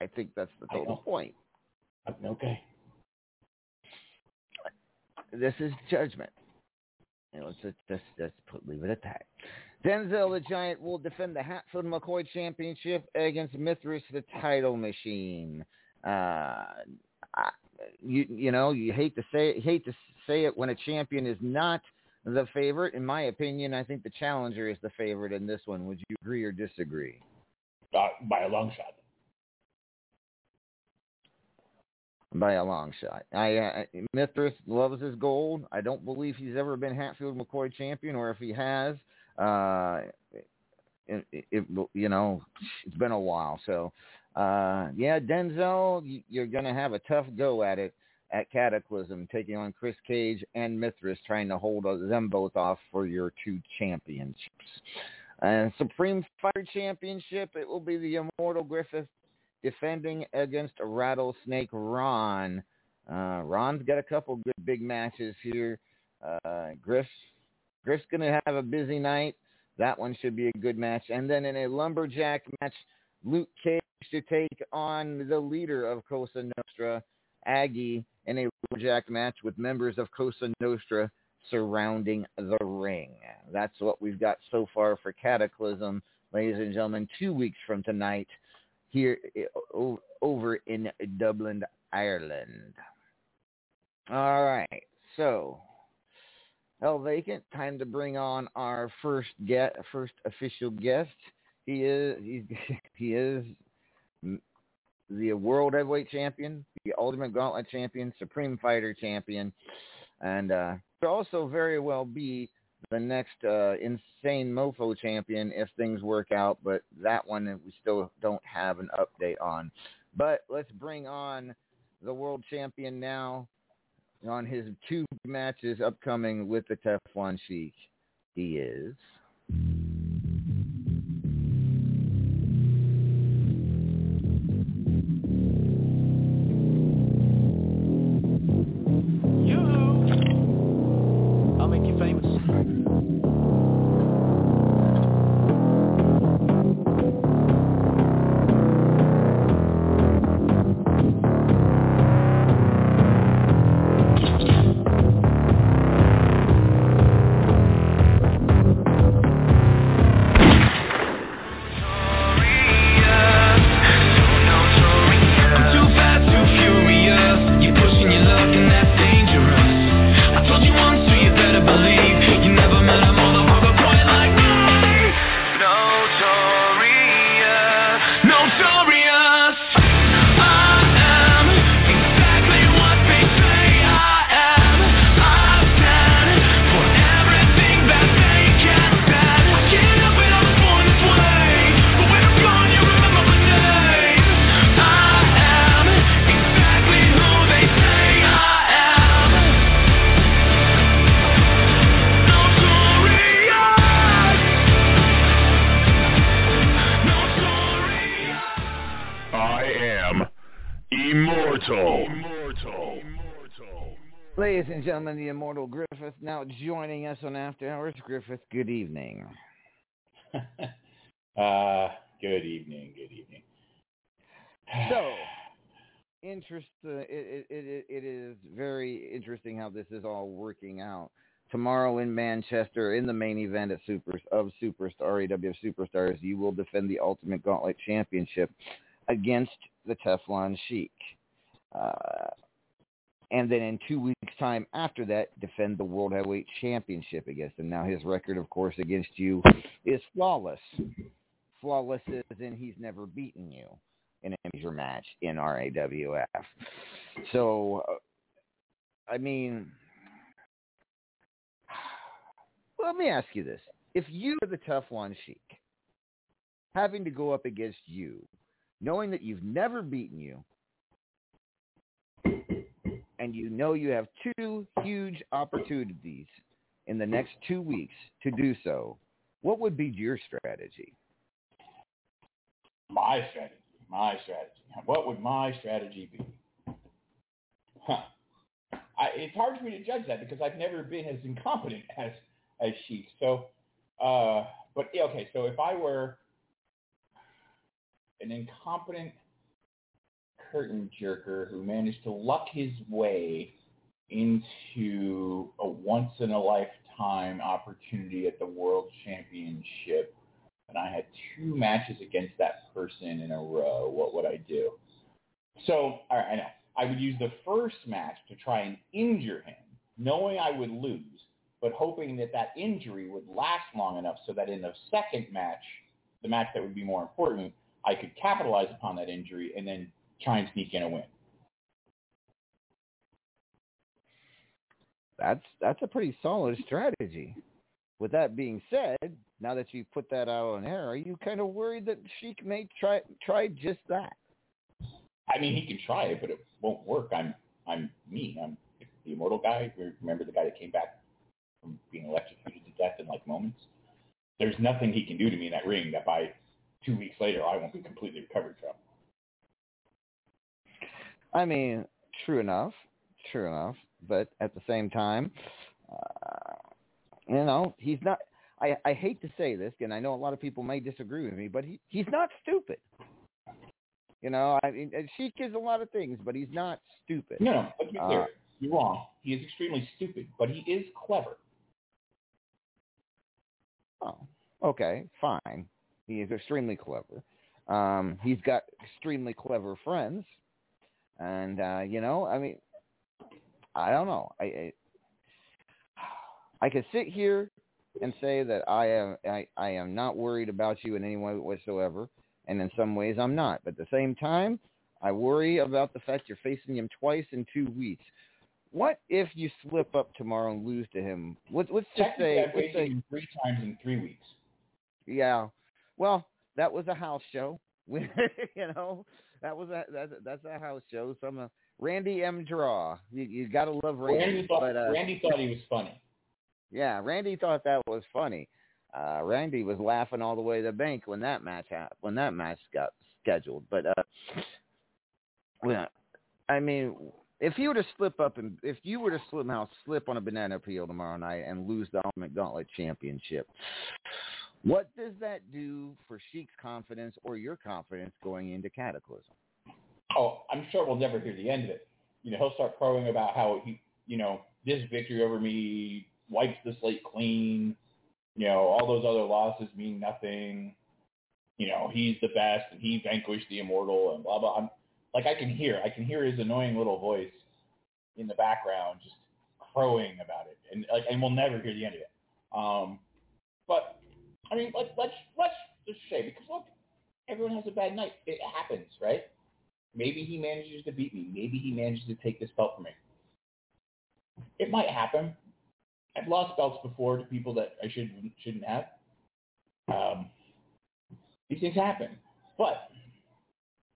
I think that's the total point. Okay. This is judgment. And let's just, just, just put, leave it at that. Denzel the Giant will defend the Hatfield McCoy Championship against Mithras the title machine. Uh, you you know you hate to say it, hate to say it when a champion is not the favorite. In my opinion, I think the challenger is the favorite in this one. Would you agree or disagree? Uh, by a long shot. By a long shot. I uh, Mithras loves his gold. I don't believe he's ever been Hatfield McCoy champion, or if he has, uh, it, it, you know it's been a while. So uh, yeah, Denzel, you- you're gonna have a tough go at it at Cataclysm, taking on Chris Cage and Mithras, trying to hold them both off for your two championships. And Supreme Fighter Championship, it will be the Immortal Griffith defending against Rattlesnake Ron. Uh, Ron's got a couple good big matches here. Uh, Griff, Griff's going to have a busy night. That one should be a good match. And then in a lumberjack match, Luke Cage to take on the leader of Cosa Nostra, Aggie, in a lumberjack match with members of Cosa Nostra surrounding the ring. That's what we've got so far for Cataclysm, ladies and gentlemen. Two weeks from tonight, here over in Dublin, Ireland. All right, so El Vacant. Time to bring on our first get first official guest. He is he's, he is the world heavyweight champion, the ultimate gauntlet champion, supreme fighter champion, and uh, could also very well be the next uh, insane mofo champion if things work out, but that one we still don't have an update on. But let's bring on the world champion now on his two matches upcoming with the Teflon Sheik. He is. Gentlemen, the immortal Griffith now joining us on After Hours. Griffith, good evening. uh, good evening. Good evening. So, interest. Uh, it, it it it is very interesting how this is all working out. Tomorrow in Manchester, in the main event at Super of Superstar AWF Superstars, you will defend the Ultimate Gauntlet Championship against the Teflon Sheik. Uh, and then in two weeks' time after that, defend the World Heavyweight Championship against him. Now his record, of course, against you is flawless. Flawless is in he's never beaten you in a major match in RAWF. So, uh, I mean, let me ask you this: If you were the Teflon, Sheik, having to go up against you, knowing that you've never beaten you, and you know you have two huge opportunities in the next two weeks to do so, what would be your strategy? My strategy. My strategy. What would my strategy be? Huh. I, it's hard for me to judge that because I've never been as incompetent as as Sheik. So, uh, but okay. So if I were an incompetent curtain jerker who managed to luck his way into a once in a lifetime opportunity at the World Championship, and I had two matches against that person in a row, what would I do? So, all right, I know. I would use the first match to try and injure him, knowing I would lose, but hoping that that injury would last long enough so that in the second match, the match that would be more important, I could capitalize upon that injury and then try and sneak in a win. That's that's a pretty solid strategy. With that being said, now that you put that out on air, are you kind of worried that Sheik may try try just that? I mean, he can try it, but it won't work. I'm I'm me. I'm the immortal guy. Remember the guy that came back from being electrocuted to death in like moments? There's nothing he can do to me in that ring that by two weeks later I won't be completely recovered from. I mean, true enough, true enough. But at the same time, uh, you know, he's not. I, I hate to say this, and I know a lot of people may disagree with me, but he he's not stupid. You know, I mean, Sheik is a lot of things, but he's not stupid. No, be clear. Uh, You're wrong. He is extremely stupid, but he is clever. Oh, okay, fine. He is extremely clever. Um, he's got extremely clever friends, and uh, you know, I mean, I don't know. I, I I could sit here and say that I am I, I am not worried about you in any way whatsoever, and in some ways I'm not. But at the same time, I worry about the fact you're facing him twice in two weeks. What if you slip up tomorrow and lose to him? Let's, let's just say, let's say three times in three weeks. yeah. Well, that was a house show. you know, that was a that's that's a house show. Some uh, Randy M. Draw. You you gotta love Randy. Randy thought, but uh, Randy thought he was funny. yeah, Randy thought that was funny. Uh, Randy was laughing all the way to the bank when that match happened, when that match got scheduled. But uh, well, I mean, if you were to slip up and if you were to somehow slip on a banana peel tomorrow night and lose the Ultimate Gauntlet Championship, what does that do for Sheik's confidence or your confidence going into Cataclysm? Oh, I'm sure we'll never hear the end of it. You know, he'll start crowing about how he, you know, this victory over me wipes the slate clean. You know, all those other losses mean nothing. You know, he's the best and he vanquished the immortal and blah blah. I'm like I can hear, I can hear his annoying little voice in the background just crowing about it, and like, and we'll never hear the end of it. Um, but I mean, let's let's let's just say because look, everyone has a bad night. It happens, right? Maybe he manages to beat me. Maybe he manages to take this belt from me. It might happen. I've lost belts before to people that I shouldn't shouldn't have. Um, these things happen. But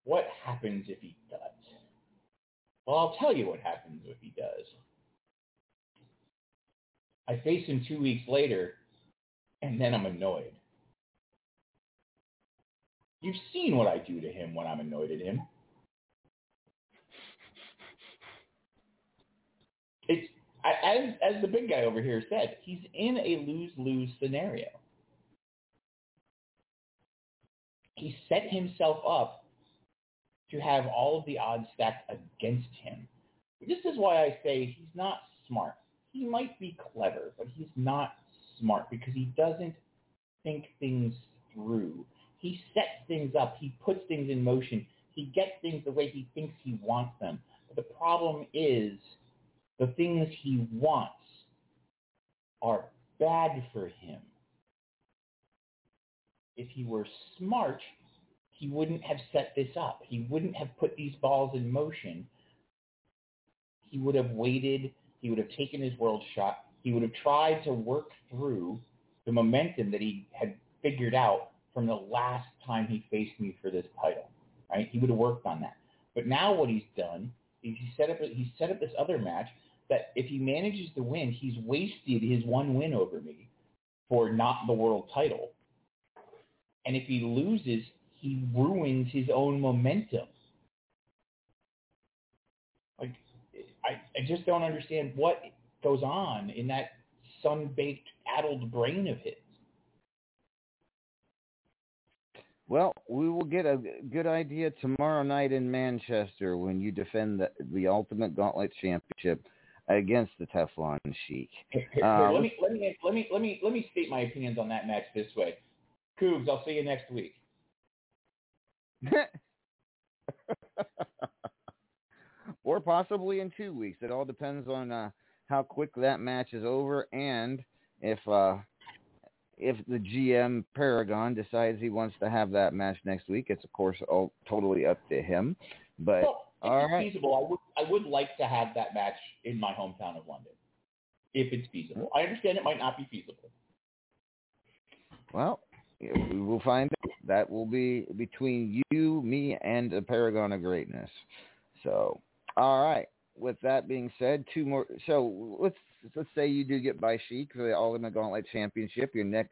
what happens if he does? Well, I'll tell you what happens if he does. I face him two weeks later, and then I'm annoyed. You've seen what I do to him when I'm annoyed at him. It's as as the big guy over here said, he's in a lose-lose scenario. He set himself up to have all of the odds stacked against him. This is why I say he's not smart. He might be clever, but he's not smart because he doesn't think things through. He sets things up. He puts things in motion. He gets things the way he thinks he wants them. But the problem is the things he wants are bad for him. If he were smart, he wouldn't have set this up. He wouldn't have put these balls in motion. He would have waited. He would have taken his world shot. He would have tried to work through the momentum that he had figured out from the last time he faced me for this title. Right? He would have worked on that. But now what he's done is he set up he set up this other match that if he manages to win, he's wasted his one win over me for not the world title. And if he loses, he ruins his own momentum. Like I, I just don't understand what goes on in that sun-baked, addled brain of his. Well, we will get a good idea tomorrow night in Manchester when you defend the, the Ultimate Gauntlet Championship against the Teflon Sheik. Here, here, Uh, let me let me let me let me let me state my opinions on that match this way. Cougs, I'll see you next week. or possibly in two weeks. It all depends on uh, how quick that match is over and if uh, if the GM Paragon decides he wants to have that match next week. It's of course all totally up to him. But Well, if all it's feasible, I would I would like to have that match in my hometown of London, if it's feasible. I understand it might not be feasible. Well, we will find out. That will be between you, me, and the Paragon of Greatness. So, all right. With that being said, two more. So let's let's say you do get by Sheik for the Ultimate Gauntlet Championship. Your next,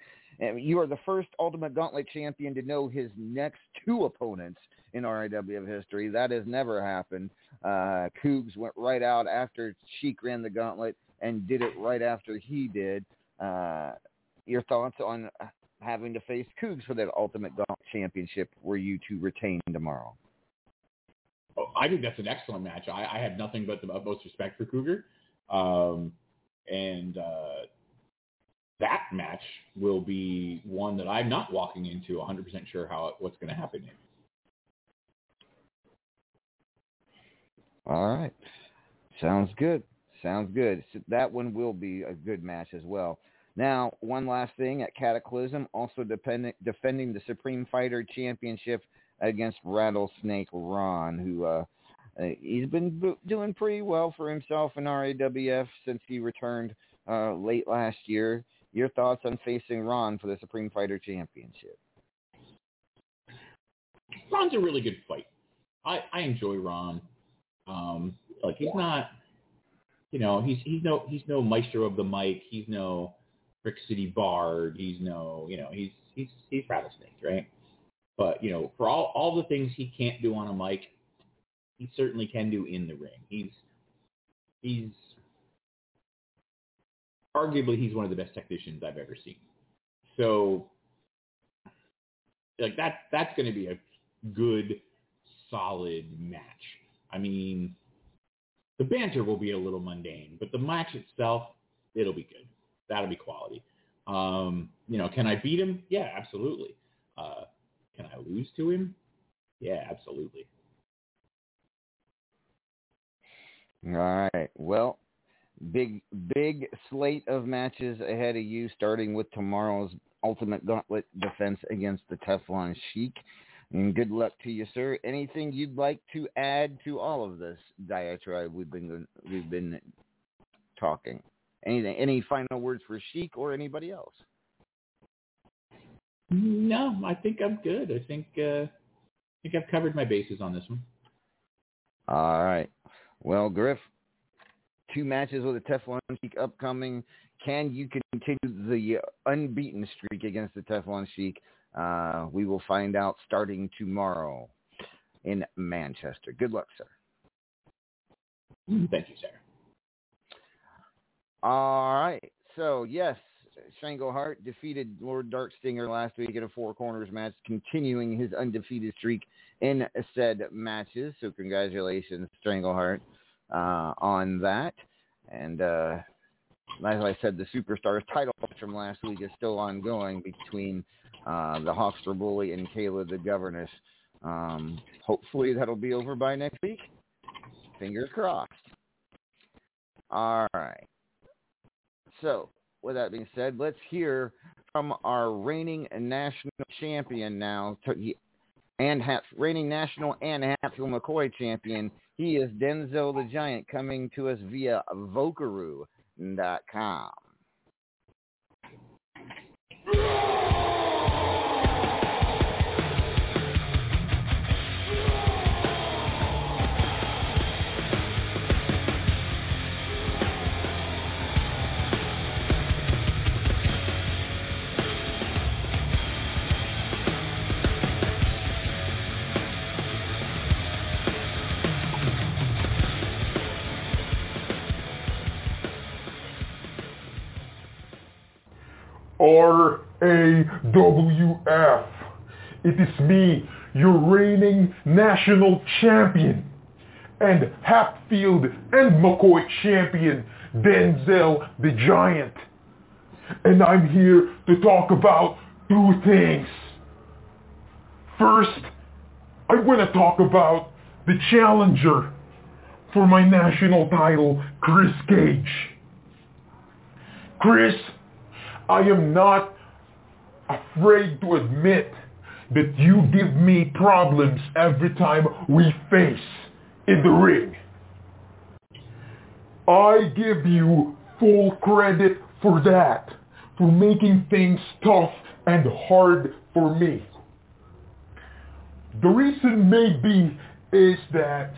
you are the first Ultimate Gauntlet champion to know his next two opponents in RAWF history. That has never happened. Uh, Cougs went right out after Sheik ran the gauntlet and did it right after he did. Uh, your thoughts on having to face Cougs for that Ultimate Gauntlet Championship were you to retain tomorrow? I think that's an excellent match. I, I have nothing but the utmost respect for Cougar, um, and uh, that match will be one that I'm not walking into 100% sure how what's going to happen. All right. Sounds good. Sounds good. So that one will be a good match as well. Now, one last thing at Cataclysm, also depending, defending the Supreme Fighter Championship against Rattlesnake Ron, who uh, uh, he's been bo- doing pretty well for himself in RAWF since he returned uh, late last year. Your thoughts on facing Ron for the Supreme Fighter Championship? Ron's a really good fight. I, I enjoy Ron. Um, like he's not, you know, he's he's no he's no maestro of the mic. He's no Brick City Bard. He's no, you know, he's he's he's Rattlesnake, right? But you know, for all all the things he can't do on a mic, he certainly can do in the ring. He's he's arguably he's one of the best technicians I've ever seen. So like that that's going to be a good solid match. I mean, the banter will be a little mundane, but the match itself, it'll be good. That'll be quality. Um, you know, can I beat him? Yeah, absolutely. Uh, can I lose to him? Yeah, absolutely. All right. Well, big big slate of matches ahead of you, starting with tomorrow's Ultimate Gauntlet defense against the Teflon Sheik. And good luck to you, sir. Anything you'd like to add to all of this diatribe we've been we've been talking? Anything? Any final words for Sheik or anybody else? No, I think I'm good. I think uh, I think I've covered my bases on this one. All right. Well, Griff, two matches with the Teflon Sheik upcoming. Can you continue the unbeaten streak against the Teflon Sheik? Uh, we will find out starting tomorrow in Manchester. Good luck, sir. Thank you, sir. All right. So, yes, Strangleheart defeated Lord Darkstinger last week in a four corners match, continuing his undefeated streak in said matches. So congratulations, Strangleheart, uh, on that. And uh, as I said, the Superstars title match from last week is still ongoing between uh, the Hawkster Bully and Kayla the Governess. Um, hopefully that'll be over by next week. Fingers crossed. All right. So, with that being said, let's hear from our reigning national champion now, and reigning national and Hatfield McCoy champion. He is Denzel the Giant, coming to us via Vocaroo.com. R-A-W-F. It is me, your reigning national champion and Hatfield and McCoy champion, Denzel the Giant. And I'm here to talk about two things. First, I want to talk about the challenger for my national title, Chris Cage. Chris I am not afraid to admit that you give me problems every time we face in the ring. I give you full credit for that, for making things tough and hard for me. The reason maybe is that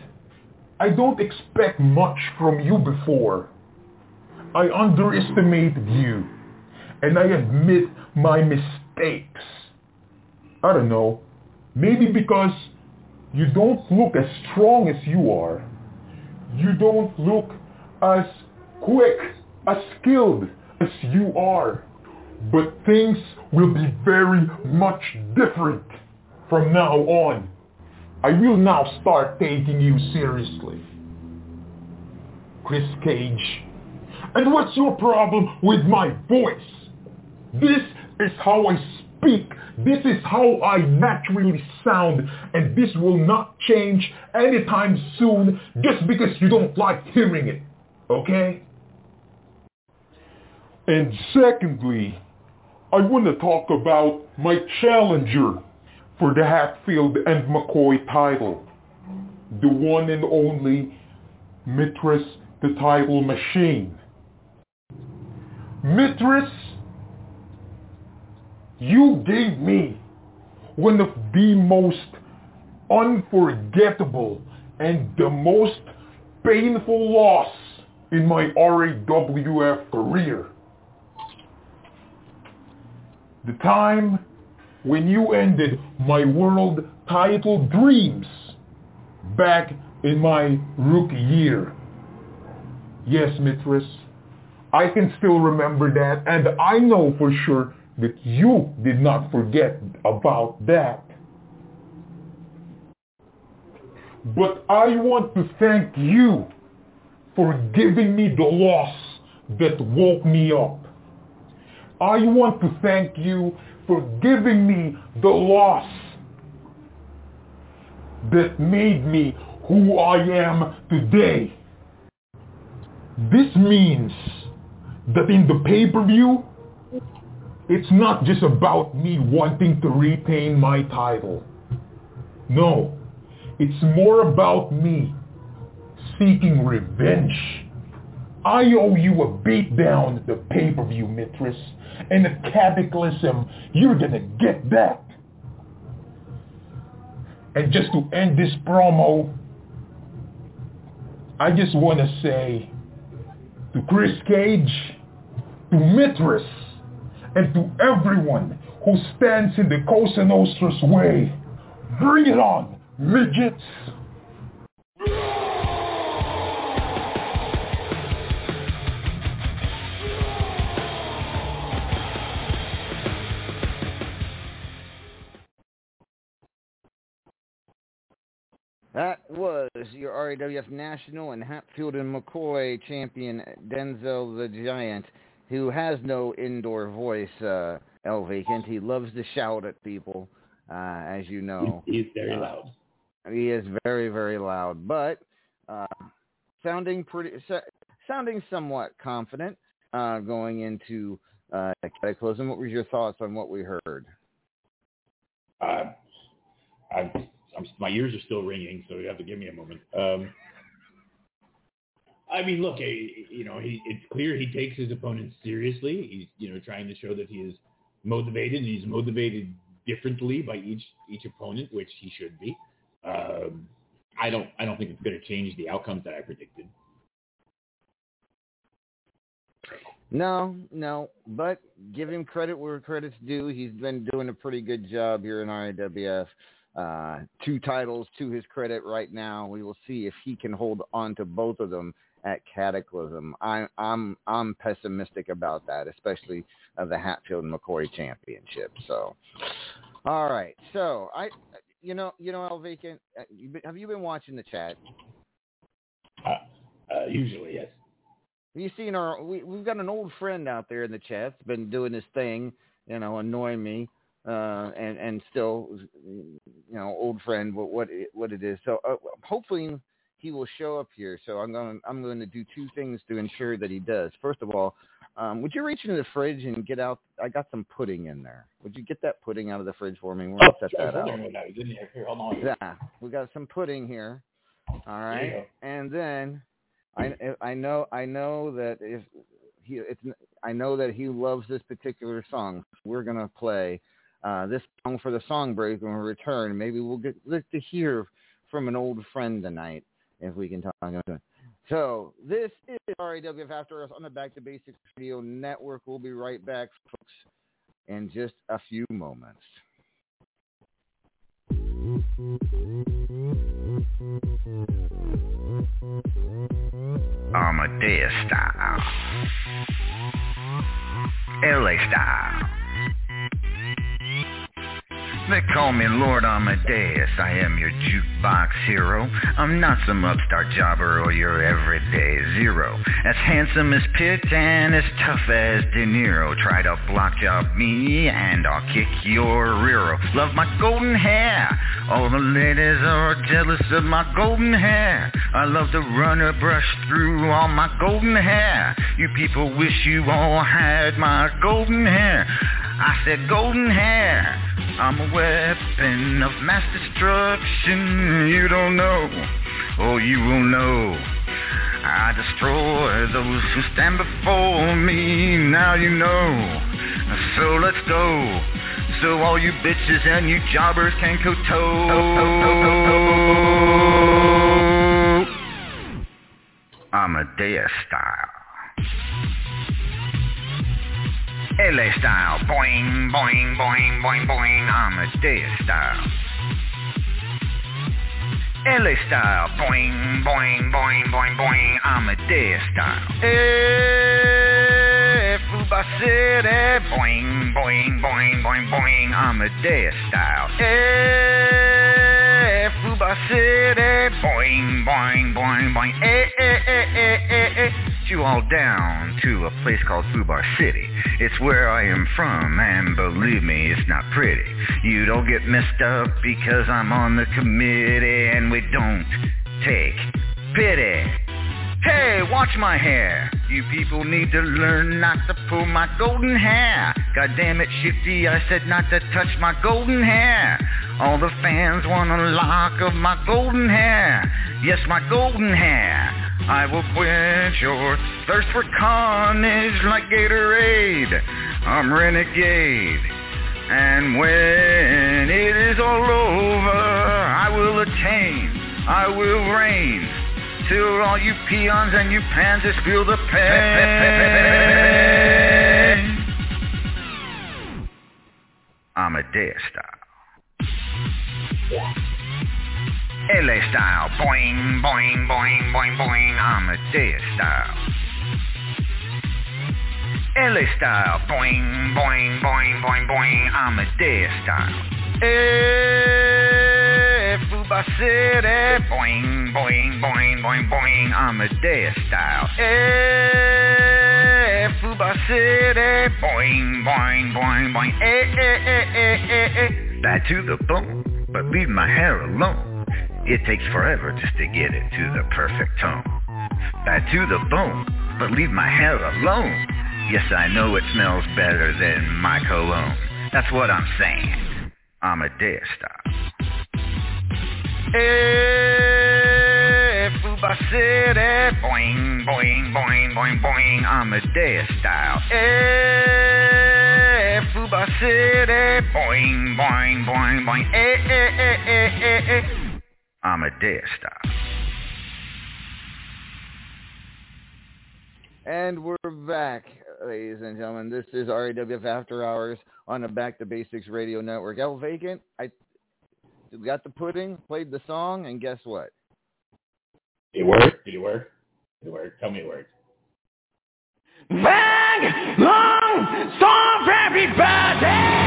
I don't expect much from you before. I underestimated you and I admit my mistakes. I don't know. Maybe because you don't look as strong as you are. You don't look as quick, as skilled as you are. But things will be very much different from now on. I will now start taking you seriously. Chris Cage. And what's your problem with my voice? This is how I speak. This is how I naturally sound. And this will not change anytime soon just because you don't like hearing it. Okay? And secondly, I want to talk about my challenger for the Hatfield and McCoy title. The one and only Mitris the Title Machine. Mitris you gave me one of the most unforgettable and the most painful loss in my RAWF career. The time when you ended my world title dreams back in my rookie year. Yes, Mitris, I can still remember that and I know for sure that you did not forget about that. But I want to thank you for giving me the loss that woke me up. I want to thank you for giving me the loss that made me who I am today. This means that in the pay-per-view, it's not just about me wanting to retain my title. No, it's more about me seeking revenge. I owe you a beatdown at the pay-per-view, Mitris, and a cataclysm. You're gonna get that. And just to end this promo, I just want to say to Chris Cage, to Mitris, and to everyone who stands in the Cosa Nostra's way. Bring it on, midgets! That was your RAWF National and Hatfield and McCoy champion, Denzel the Giant who has no indoor voice. Uh, El Vacant. He loves to shout at people, uh, as you know. He's very Uh, loud. He is very, very loud, but uh, sounding pretty, so, sounding somewhat confident uh, going into uh, Cataclysm. What was your thoughts on what we heard? Uh, I'm, I'm, my ears are still ringing, so you have to give me a moment. Um, I mean, look, eh, you know, he, it's clear he takes his opponents seriously. He's, you know, trying to show that he is motivated, and he's motivated differently by each each opponent, which he should be. Um, I don't, I don't think it's going to change the outcomes that I predicted. No, no, but give him credit where credit's due. He's been doing a pretty good job here in RAWF. Uh, two titles to his credit right now. We will see if he can hold on to both of them at Cataclysm. I, I'm I'm pessimistic about that, especially of the Hatfield and McCoy Championship. So, all right. So I, you know, you know, El Vacant, uh, have you been watching the chat? Uh, uh, usually, yes. You seen our? We, we've got an old friend out there in the chat. That's been doing this thing, you know, annoying me, uh, and and still, you know, old friend. What what it, what it is. So uh, hopefully he will show up here. So I'm going I'm going to do two things to ensure that he does. First of all, um, would you reach into the fridge and get out? I got some pudding in there. Would you get that pudding out of the fridge for me? We're gonna set sure, that hold out. on, hold on. He's in here. Here, hold on. Yeah, we got some pudding here. All right, There you right, go. and then I I know I know that if he it's I know that he loves this particular song. We're gonna play uh, this song for the song break when we return. Maybe we'll get, get to hear from an old friend tonight if we can talk. about it. So this is RAWF After Hours on the Back to Basics Radio Network. We'll be right back, folks, in just a few moments. Amadeus style. LA style. They call me Lord Amadeus. I am your jukebox hero. I'm not some upstart jobber or your everyday zero. As handsome as Pitt and as tough as De Niro. Try to block job me and I'll kick your rear. Love my golden hair. All the ladies are jealous of my golden hair. I love to run a brush through all my golden hair. You people wish you all had my golden hair. I said golden hair. I'm a weapon of mass destruction. You don't know, oh you will know. I destroy those who stand before me. Now you know. So let's go. So all you bitches and you jobbers can koto. Amadeus style. LA style. Boing, boing, boing, boing, boing. Amadeus style. LA style. Boing, boing, boing, boing, boing. Amadeus style. Hey, Fubar City. Boing, boing, boing, boing, boing. Amadeus style. Hey, Fubar City. Boing, boing, boing, boing. Eh, eh, eh, hey, hey, hey, hey, hey, hey. You all down to a place called Fubar City. It's where I am from, and believe me, it's not pretty. You don't get messed up because I'm on the committee, and we don't take pity. Hey, watch my hair. You people need to learn not to pull my golden hair. God damn it, Shifty, I said not to touch my golden hair. All the fans want a lock of my golden hair. Yes, my golden hair. I will quench your thirst for carnage like Gatorade. I'm renegade. And when it is all over, I will attain, I will reign. Till all you peons and you pansies feel the pain. I'm a Amadeus style. LA style. Boing, boing, boing, boing, boing. Amadeus style. LA style. Boing, boing, boing, boing, boing. I'm a Amadeus style. Hey, Fubar City, boing, boing, boing, boing, boing, Amadeus style. Eh, Fubar City, boing, boing, boing, boing, eh, eh, eh, eh, eh, eh. Bad to the bone, but leave my hair alone. It takes forever just to get it to the perfect tone. Bad to the bone, but leave my hair alone. Yes, I know it smells better than my cologne. That's what I'm saying. Amadeus style. Eh, Fubar City, boing, boing, boing, boing, boing, Amadeus style. Eh, Fubar City, boing, boing, boing, boing, eh, eh, eh, eh, eh, eh, Amadeus style. And we're back, ladies and gentlemen. This is RAWF After Hours on the Back to Basics Radio Network. El Vacant, I got the pudding, played the song, and guess what? It worked. Did it work? Did it work? Tell me it worked. Bang! Long storm for everybody!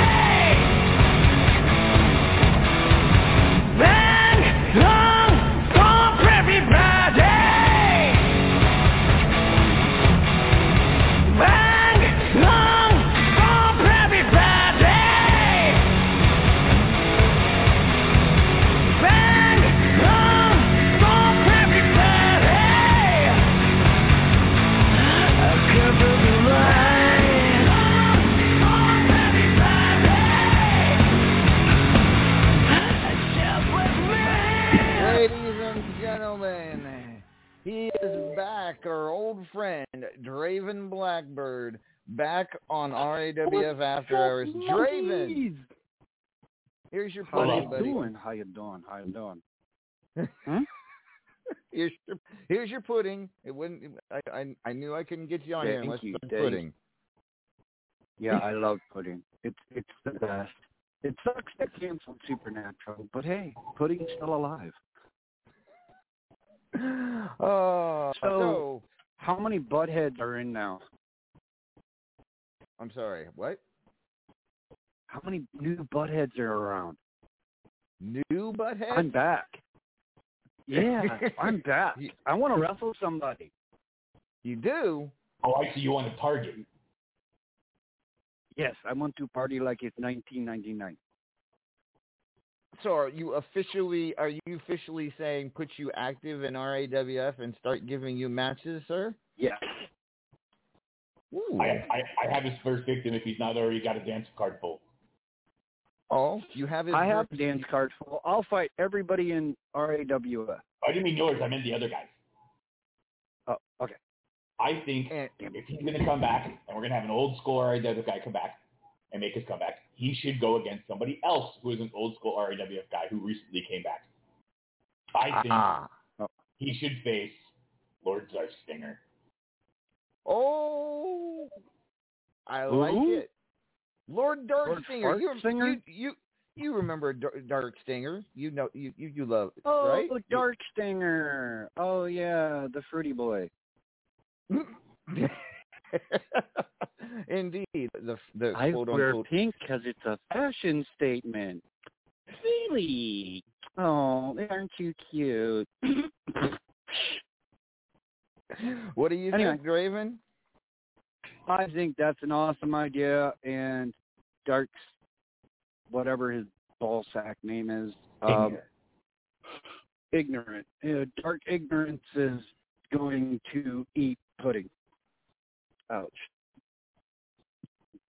Back, our old friend, Draven Blackbird, back on RAWF After Hours. Draven, here's your Hold pudding, on. buddy. doing? How you doing? How you doing? Hmm? Here's your, here's your pudding. It wouldn't. I, I I knew I couldn't get you on here Thank unless you, some pudding. Yeah, I love pudding. It's it's the best. It sucks that canceled Supernatural, but hey, pudding's still alive. Oh, So- so How many buttheads are in now? I'm sorry. What? How many new buttheads are around? New butthead? I'm back. Yeah, I'm back. I want to wrestle somebody. You do? Oh, I see you want to target. Yes, I want to party like it's 1999. So are you officially are you officially saying put you active in RAWF and start giving you matches, sir? Yes. Ooh. I, I, I have his first victim if he's not already got a dance card full. oh, you have his I have first- dance card full. I'll fight everybody in RAWF. I didn't mean yours. I meant the other guys. Oh, okay. I think And- if he's going to come back, and we're going to have an old school RAWF guy come back and make his comeback, he should go against somebody else who is an old school RAWF guy who recently came back. I think Ah. he should face Lord Zarf Stinger. Oh, I Who? like it. Lord Dark Lord Stinger. You, Stinger? you you you remember Dar- Dark Stinger? You know you you, you love it, Oh, right? Dark Stinger. Oh yeah, the fruity boy. Indeed, the the I quote wear unquote. pink because it's a fashion statement. Really? Oh, aren't you cute? What do you Anyway. think, Draven? I think that's an awesome idea, and Dark's whatever his ball sack name is, um, ignorant. Uh, dark ignorance is going to eat pudding. Ouch.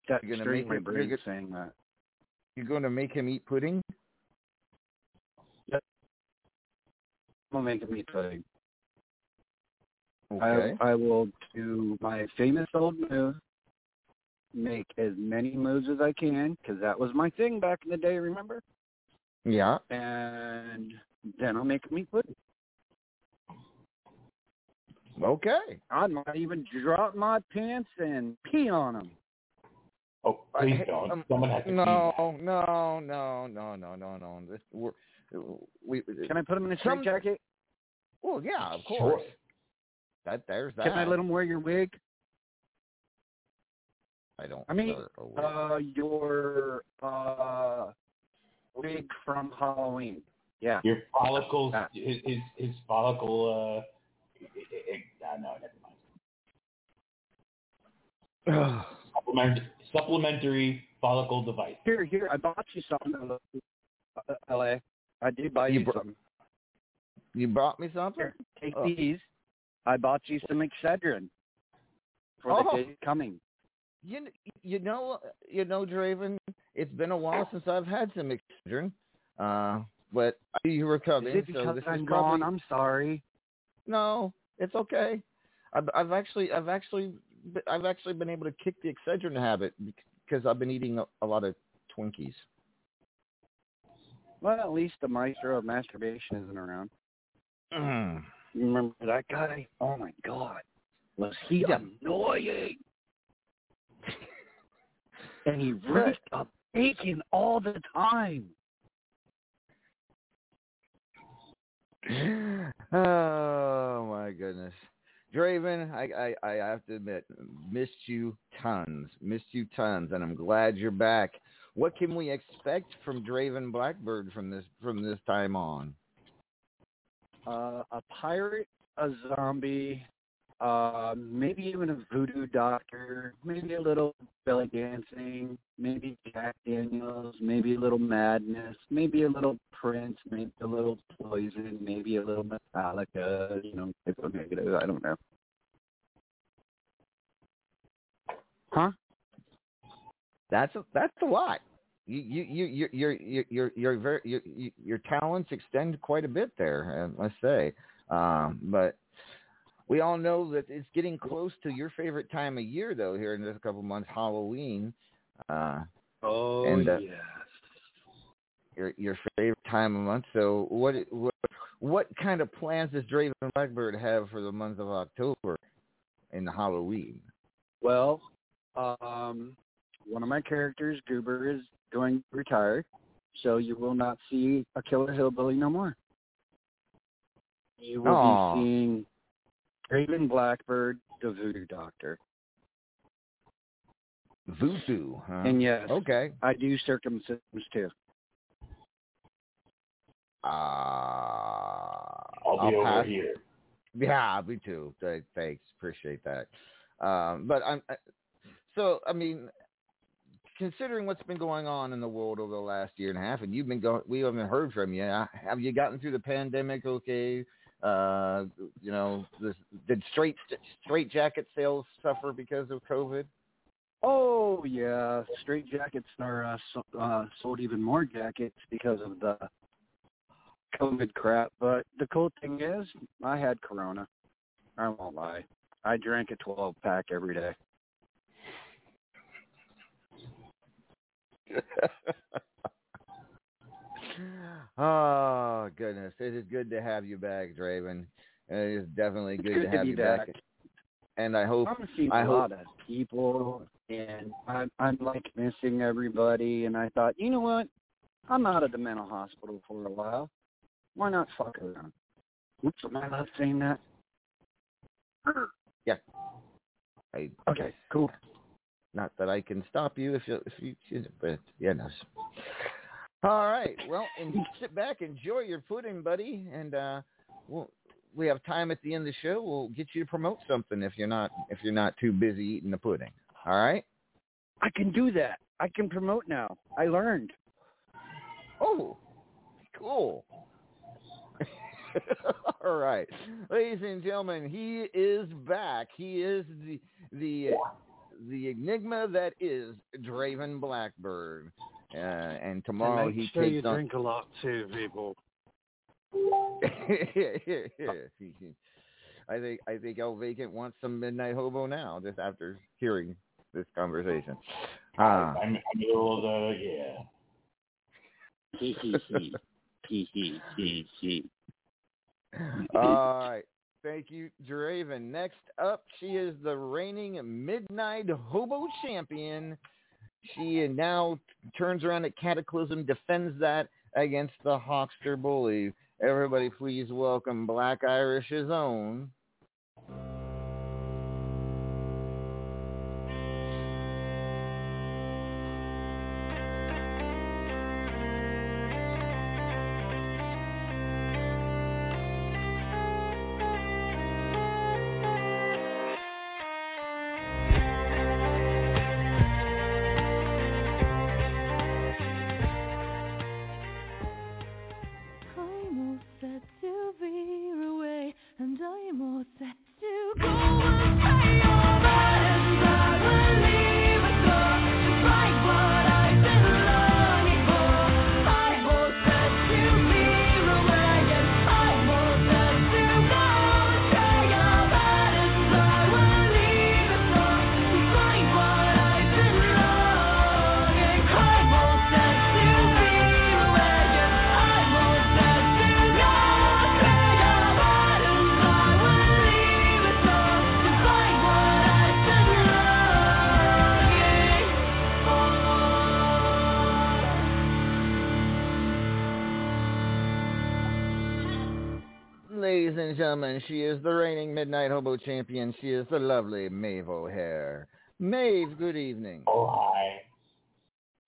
That You're gonna make my it- you're brain saying that. You're going to make him eat pudding? I'm gonna make him eat pudding. Okay. I, I will do my famous old move, make as many moves as I can, because that was my thing back in the day, remember? yeah. And then I'll make him eat pudding. Okay. I might even drop my pants and pee on them. Oh, please don't. um, Someone has to No, that. no, no, no, no, no, no. This, we're, we, Can I put them in a Some- straight jacket? well, yeah, of Sure. course. That there's that. Can I let him wear your wig? I don't. I mean, wear. Uh, your uh wig from Halloween. Yeah. Your follicles, his his, his follicle. Uh, it, it, it, uh, no, never mind. Supplement, supplementary follicle device. Here, here, I bought you something. uh, LA. I did buy You you, br- something. you brought me something? Here, take Oh. these. I bought you some Excedrin for Oh. the day coming. You you know you know Draven. It's been a while since I've had some Excedrin, uh, but I you were coming. Is it so because this I'm is gone? probably, I'm sorry. No, it's okay. I've, I've actually, I've actually, I've actually been able to kick the Excedrin habit because I've been eating a, a lot of Twinkies. Well, at least the maestro of masturbation isn't around. Mm. You remember that guy? Oh my God, was he annoying? and he ripped up bacon all the time. Oh my goodness, Draven, I, I, I have to admit, missed you tons, missed you tons, and I'm glad you're back. What can we expect from Draven Blackbird from this from this time on? Uh, a pirate, a zombie, uh, maybe even a voodoo doctor, maybe a little belly dancing, maybe Jack Daniels, maybe a little madness, maybe a little Prince, maybe a little Poison, maybe a little Metallica, you know, Type O Negative. I don't know. Huh? That's a, that's a lot. You you you you your your your your very your talents extend quite a bit there, I must say. Um, but we all know that it's getting close to your favorite time of year, though. Here in just a couple months, Halloween. Uh, Oh, And, uh, yes. your your favorite time of month. So what what what kind of plans does Draven Blackbird have for the month of October and Halloween? Well, um, one of my characters, Goober, is going to retire, so you will not see a killer hillbilly no more. You will Aw. be seeing Draven Blackbird, the voodoo doctor. Voodoo, huh? And yes, okay. I do circumcisions too. Uh, I'll be over here. Yeah, me too. Thanks, appreciate that. Um, but I'm I- so I mean, considering what's been going on in the world over the last year and a half, and you've been going, we haven't heard from you. Uh, Have you gotten through the pandemic? Okay. Uh, you know, this, did straight straight jacket sales suffer because of COVID? Oh yeah, straight jackets are uh, so, uh, sold even more jackets because of the COVID crap. But the cool thing is, I had Corona. I won't lie. I drank a 12 pack every day. oh goodness, it is good to have you back, Draven. It is definitely good, It's to to have you back. back. And I hope I'm seeing I a hope- lot of people, and I'm I'm like missing everybody. And I thought, you know what? I'm out of the mental hospital for a while. Why not fuck around? Oops, am I allowed saying that? I, Okay, cool. not that I can stop you if you if you but yeah, no. All right, well, and sit back, enjoy your pudding, buddy, and uh, we'll, we have time at the end of the show. We'll get you to promote something if you're not if you're not too busy eating the pudding. All right. I can do that. I can promote now. I learned. Oh, cool. All right, ladies and gentlemen, he is back. He is the the the enigma that is Draven Blackbird. Uh, and tomorrow and he make sure you on. drink a lot too, people. I think I think El Vacant wants some Midnight Hobo now, just after hearing this conversation. Ah. I'm in the middle of the yeah. All right. Thank you, Draven. Next up, she is the reigning Midnight Hobo Champion. She now turns around at Cataclysm, defends that against the Hawkster Bully. Everybody, please welcome Black Irish's own. Gentlemen, she is the reigning Midnight Hobo champion. She is the lovely Maeve O'Hare. Maeve, good evening. Oh, hi.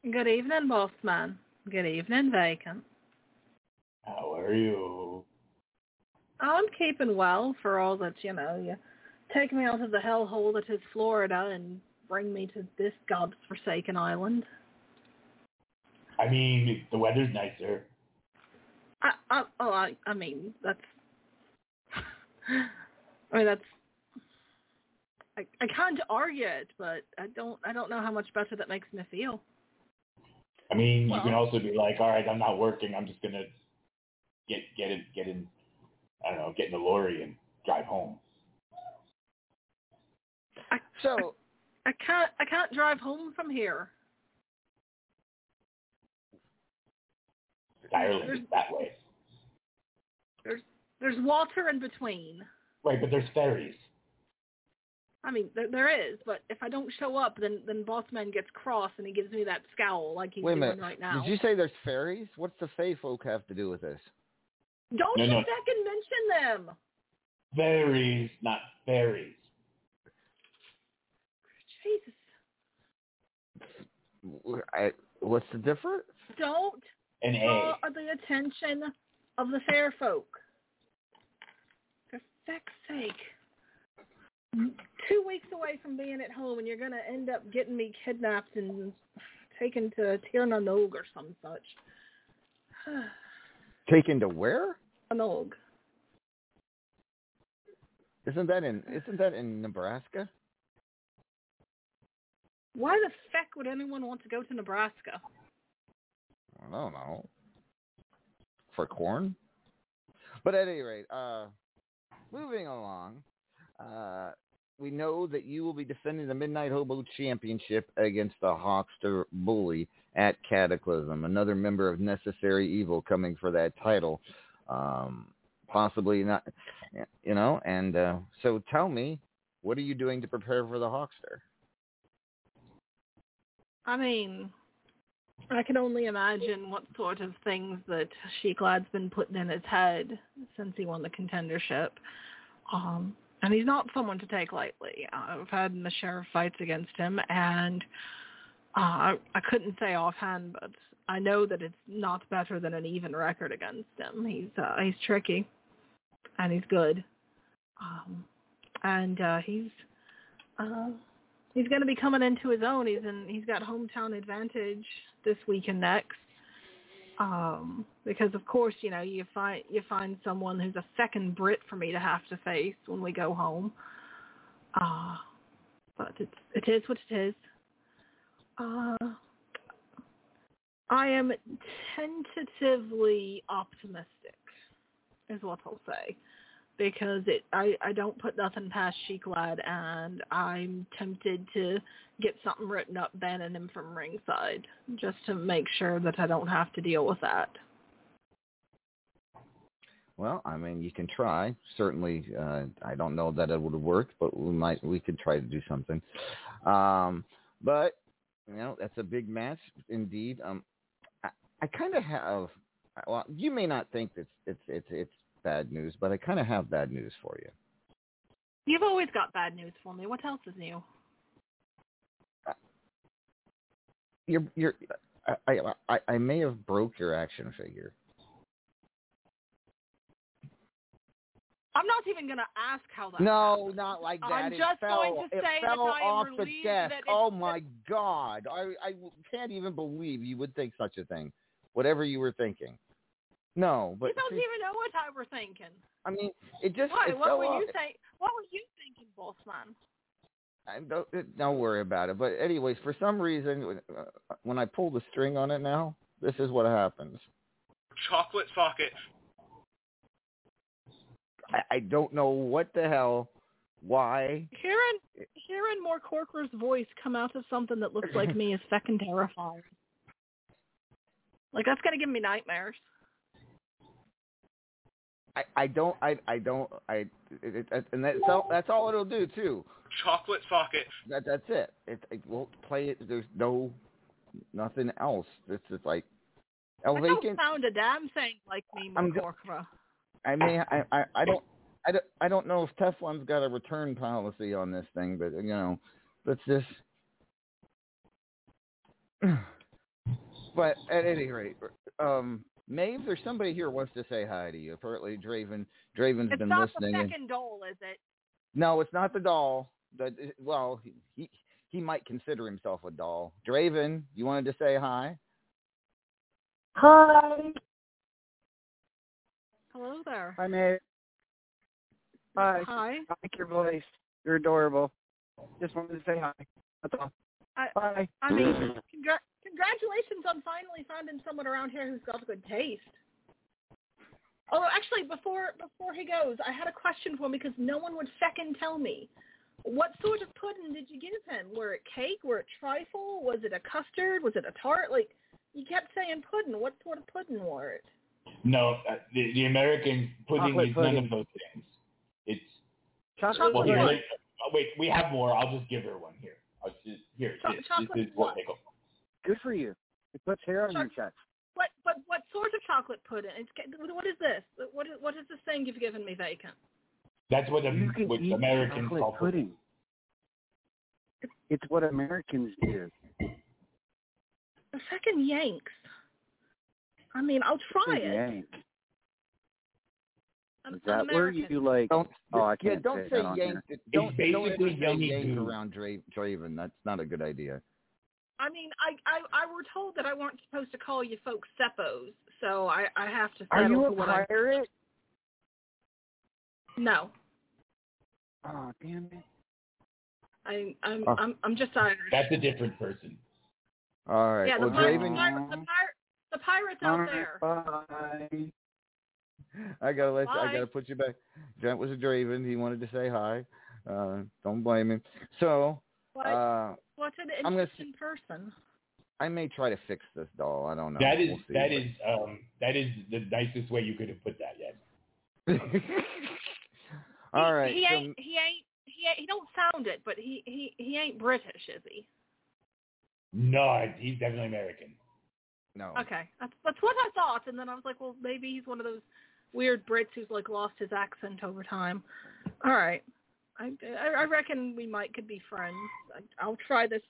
Good evening, boss man. Good evening, vacant. How are you? I'm keeping well for all that, you know, you take me out of the hellhole that is Florida and bring me to this god's forsaken island. I mean, the weather's nicer. I, I, oh, I, I mean, that's, I mean, that's, I, I can't argue it, but I don't, I don't know how much better that makes me feel. I mean, you can also be like, all right, I'm not working. I'm just gonna get get in get in. I don't know, get in the lorry and drive home. I, So, I can't, I can't drive home from here. Ireland is that way. There's, there's water in between. Right, but there's ferries. I mean, there, there is, but if I don't show up, then then Bossman gets cross and he gives me that scowl like he's wait a doing minute. right now. Did you say there's fairies? What's the Fey folk have to do with this? Don't No, you no. second mention them. Ferries, not fairies. Jesus, I, what's the difference? don't An A. draw the attention of the fair folk. Feck's sake. Two weeks away from being at home, and you're going to end up getting me kidnapped and taken to Tirnanog or some such. Taken to where? Tirnanog. Isn't that in isn't that in Nebraska? Why the feck would anyone want to go to Nebraska? I don't know. For corn? But at any rate, uh, moving along, uh, we know that you will be defending the Midnight Hobo Championship against the Hawkster Bully at Cataclysm, another member of Necessary Evil coming for that title. Um, possibly not, you know, and uh, so tell me, what are you doing to prepare for the Hawkster? I mean, I can only imagine what sort of things that Sheiklad's been putting in his head since he won the contendership. Um, and he's not someone to take lightly. I've had share of fights against him, and uh, I, I couldn't say offhand, but I know that it's not better than an even record against him. He's uh, he's tricky, and he's good, um, and uh, he's uh, he's going to be coming into his own. He's in. He's got hometown advantage this week and next. Um, because of course, you know, you find you find someone who's a second Brit for me to have to face when we go home. Uh, but it's it is what it is. Uh, I am tentatively optimistic, is what I'll say because it I, I don't put nothing past Sheiklad and I'm tempted to get something written up banning him from ringside just to make sure that I don't have to deal with that. Well, I mean, you can try. Certainly, uh, I don't know that it would worked, but we might. We could try to do something. Um, but you know, that's a big match indeed. Um, I, I kind of have. Well, you may not think it's it's it's it's bad news, but I kind of have bad news for you. You've always got bad news for me. What else is new? You're you're. I I I, may have broke your action figure. I'm not even going to ask how that No, not like that. I'm it just fell, going to say that fell I am off the relieved desk. Oh my God! I I can't even believe you would think such a thing. Whatever you were thinking. No, but You don't see, even know what I were thinking. I mean, it just Why? it What fell were off. you saying? what were you thinking, boss man? I don't don't worry about it. But anyways, for some reason, uh, when I pull the string on it now, this is what happens. Chocolate socket. I, I don't know what the hell, why. Hearing hearing more Corker's voice come out of something that looks like me is fucking terrifying. Like that's gonna give me nightmares. I, I don't I I don't I it, it, and that's all that's all it'll do too. Chocolate socket. That that's it. It, it won't play it. There's no nothing else. It's just like I don't El Vacant. sound a damn thing like me, I'm go- I mean I, I I don't I don't I don't know if Teflon's got a return policy on this thing, but you know, let's just. But at any rate, um, Maeve, there's somebody here who wants to say hi to you. Apparently, Draven Draven's It's been listening. It's not listening. the and- second dole, is it? No, it's not the doll. That uh, well, he, he he might consider himself a doll. Draven, you wanted to say hi? Hi. Hello there. Hi, Maeve. Hi. Hi. I like your voice. You're adorable. Just wanted to say hi. That's all. I, Bye. I mean, congra- congratulations on finally finding someone around here who's got good taste. Although, actually, before before he goes, I had a question for him because no one would second tell me. What sort of pudding did you give him? Were it cake? Were it trifle? Was it a custard? Was it a tart? Like, you kept saying pudding. What sort of pudding were it? No, uh, the, the American pudding Chocolate is none of those things. It's Chocolate well, here. pudding. let- wait, we have more. I'll just give her one here. I'll just, here, Cho- this, chocolate this is what they go. Good for you. It puts hair on your chest. What but what sort of chocolate pudding? It's what is this? What is what is this thing you've given me vacant? That's what, the, You can what eat Americans chocolate call pudding. It's what Americans do. The second Yanks. I mean, I'll try it. Yank. I'm, Is I'm that where you like? Don't Oh, I can't yeah, don't say say yank. here. Don't don't basically ever say yank around Dra- Draven. That's not a good idea. I mean, I, I I were told that I weren't supposed to call you folks seppos, so I I have to Are settle you for a what I pirate? no. Oh, damn it. I I'm Oh. I'm I'm just Irish. That's a different person. All right. yeah, the, well, pir- Draven, the, pir- the, pir- the pirates out Alright, there. Bye. I gotta let you, I gotta put you back. That was a Draven. He wanted to say hi. Uh, don't blame him. So What uh, what's an I'm gonna interesting person? I may try to fix this doll. I don't know. That is We'll see, that but- is um that is the nicest way you could have put that. Yes. All he, right. He so- ain't he ain't he ain't, he don't sound it, but he he he ain't British, is he? No, he's definitely American. no. Okay, that's that's what I thought, and then I was like, well, maybe he's one of those weird Brits who's like lost his accent over time. All right, I I, I reckon we might could be friends. I, I'll try this,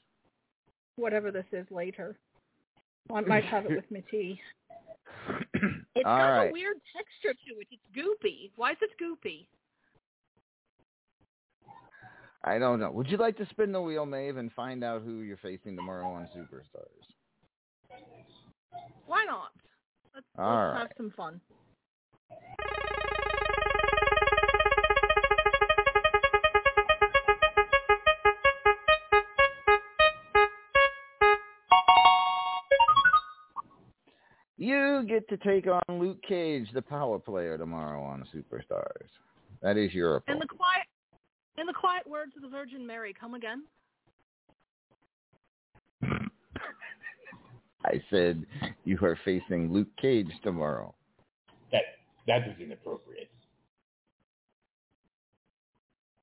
whatever this is later. I might have it with my tea. It's All got right. a weird texture to it. It's goopy. Why is it goopy? I don't know. Would you like to spin the wheel, Maeve, and find out who you're facing tomorrow on Superstars? Why not? Let's, All let's right. have some fun. You get to take on Luke Cage, the power player, tomorrow on Superstars. That is your opponent. In the quiet, in the quiet words of the Virgin Mary, come again. I said you are facing Luke Cage tomorrow. That that was inappropriate.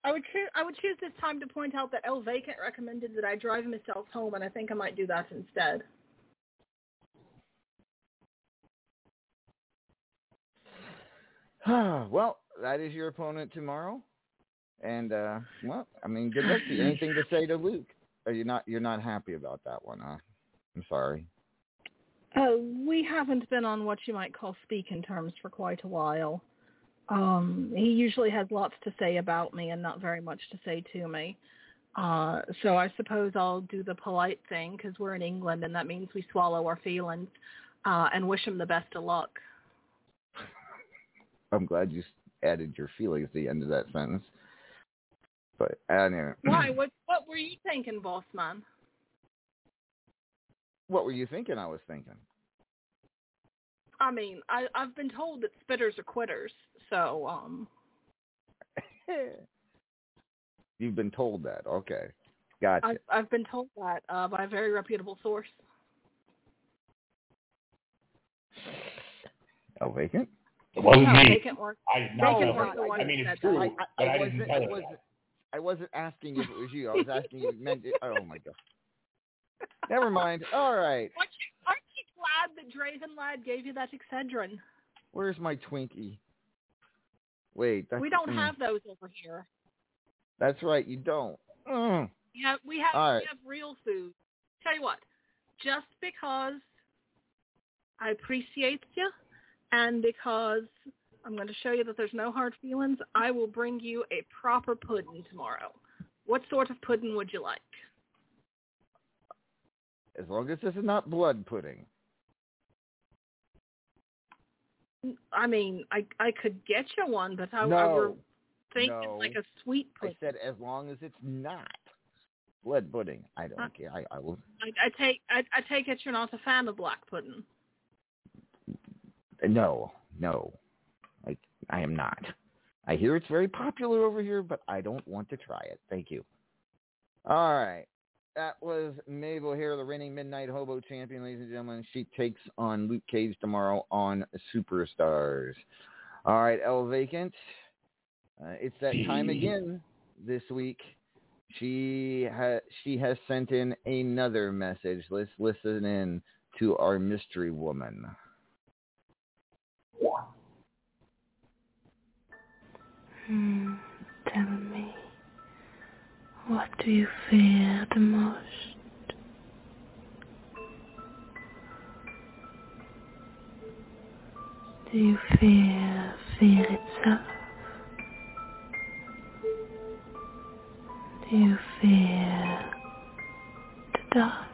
I would choose. I would choose this time to point out that El Vacant recommended that I drive myself home, and I think I might do that instead. well, that is your opponent tomorrow. And uh well, I mean, good luck to you. Anything to say to Luke? Are you not you're not happy about that one, huh? I'm sorry. Uh, we haven't been on what you might call speaking terms for quite a while. Um, he usually has lots to say about me and not very much to say to me. Uh, so I suppose I'll do the polite thing because we're in England and that means we swallow our feelings uh, and wish him the best of luck. I'm glad you added your feelings at the end of that sentence. But know. Why? What What were you thinking, boss man? What were you thinking? I was thinking. I mean, I I've been told that spitters are quitters, so um. You've been told that. Okay, gotcha. I've I've been told that uh, by a very reputable source. Oh, vacant. It wasn't no, me. vacant work. I did not Vacant know weren't that. the ones I mean, it's true, that. I, I, but I, I didn't wasn't. tell I her that. I wasn't asking if it was you. I was asking if you meant it. Oh my god. Never mind. All right. Aren't you, aren't you glad that Draven Lad gave you that Excedrin? Where's my Twinkie? Wait. That's, We don't mm, have those over here. That's right. You don't. Mm. We have we have All right. we have real food. Tell you what, just because I appreciate you, and because I'm going to show you that there's no hard feelings, I will bring you a proper pudding tomorrow. What sort of pudding would you like? As long as this is not blood pudding. I mean, I I could get you one, but I, I No. were thinking No. like a sweet pudding. I said as long as it's not blood pudding. I don't Uh, care. I, I will. I, I take I, I take it you're not a fan of black pudding. No, no. I I am not. I hear it's very popular over here, but I don't want to try it. Thank you. All right. That was Maeve O'Hare, the reigning Midnight Hobo champion, ladies and gentlemen. She takes on Luke Cage tomorrow on Superstars. All right, El Vacant. Uh, it's that time again this week. She ha- she has sent in another message. Let's listen in to our mystery woman. Hmm, tell me, what do you fear the most? Do you fear fear itself? Do you fear the dark?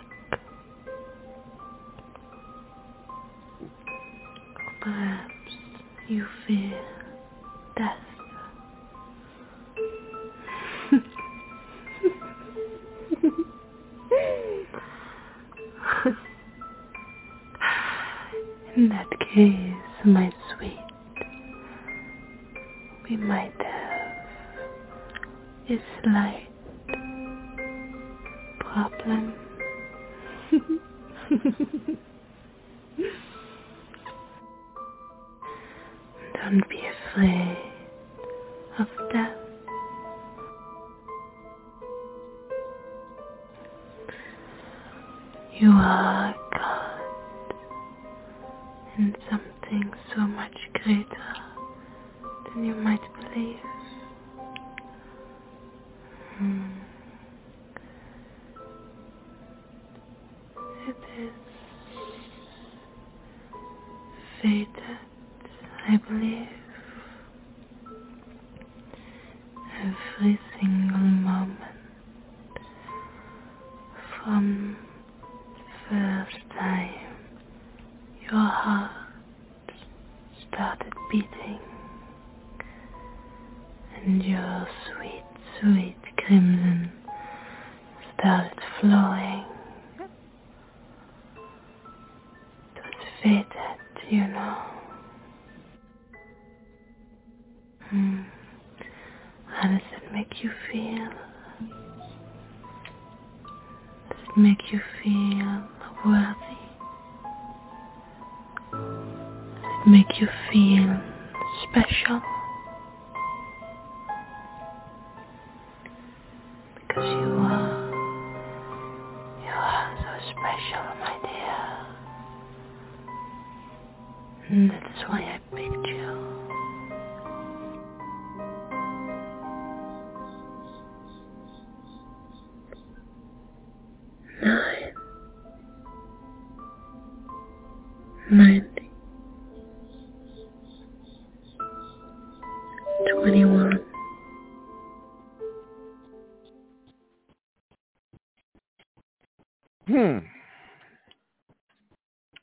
Perhaps you fear death? In that case, my sweet, we might have a slight problem. Don't be afraid of death. You are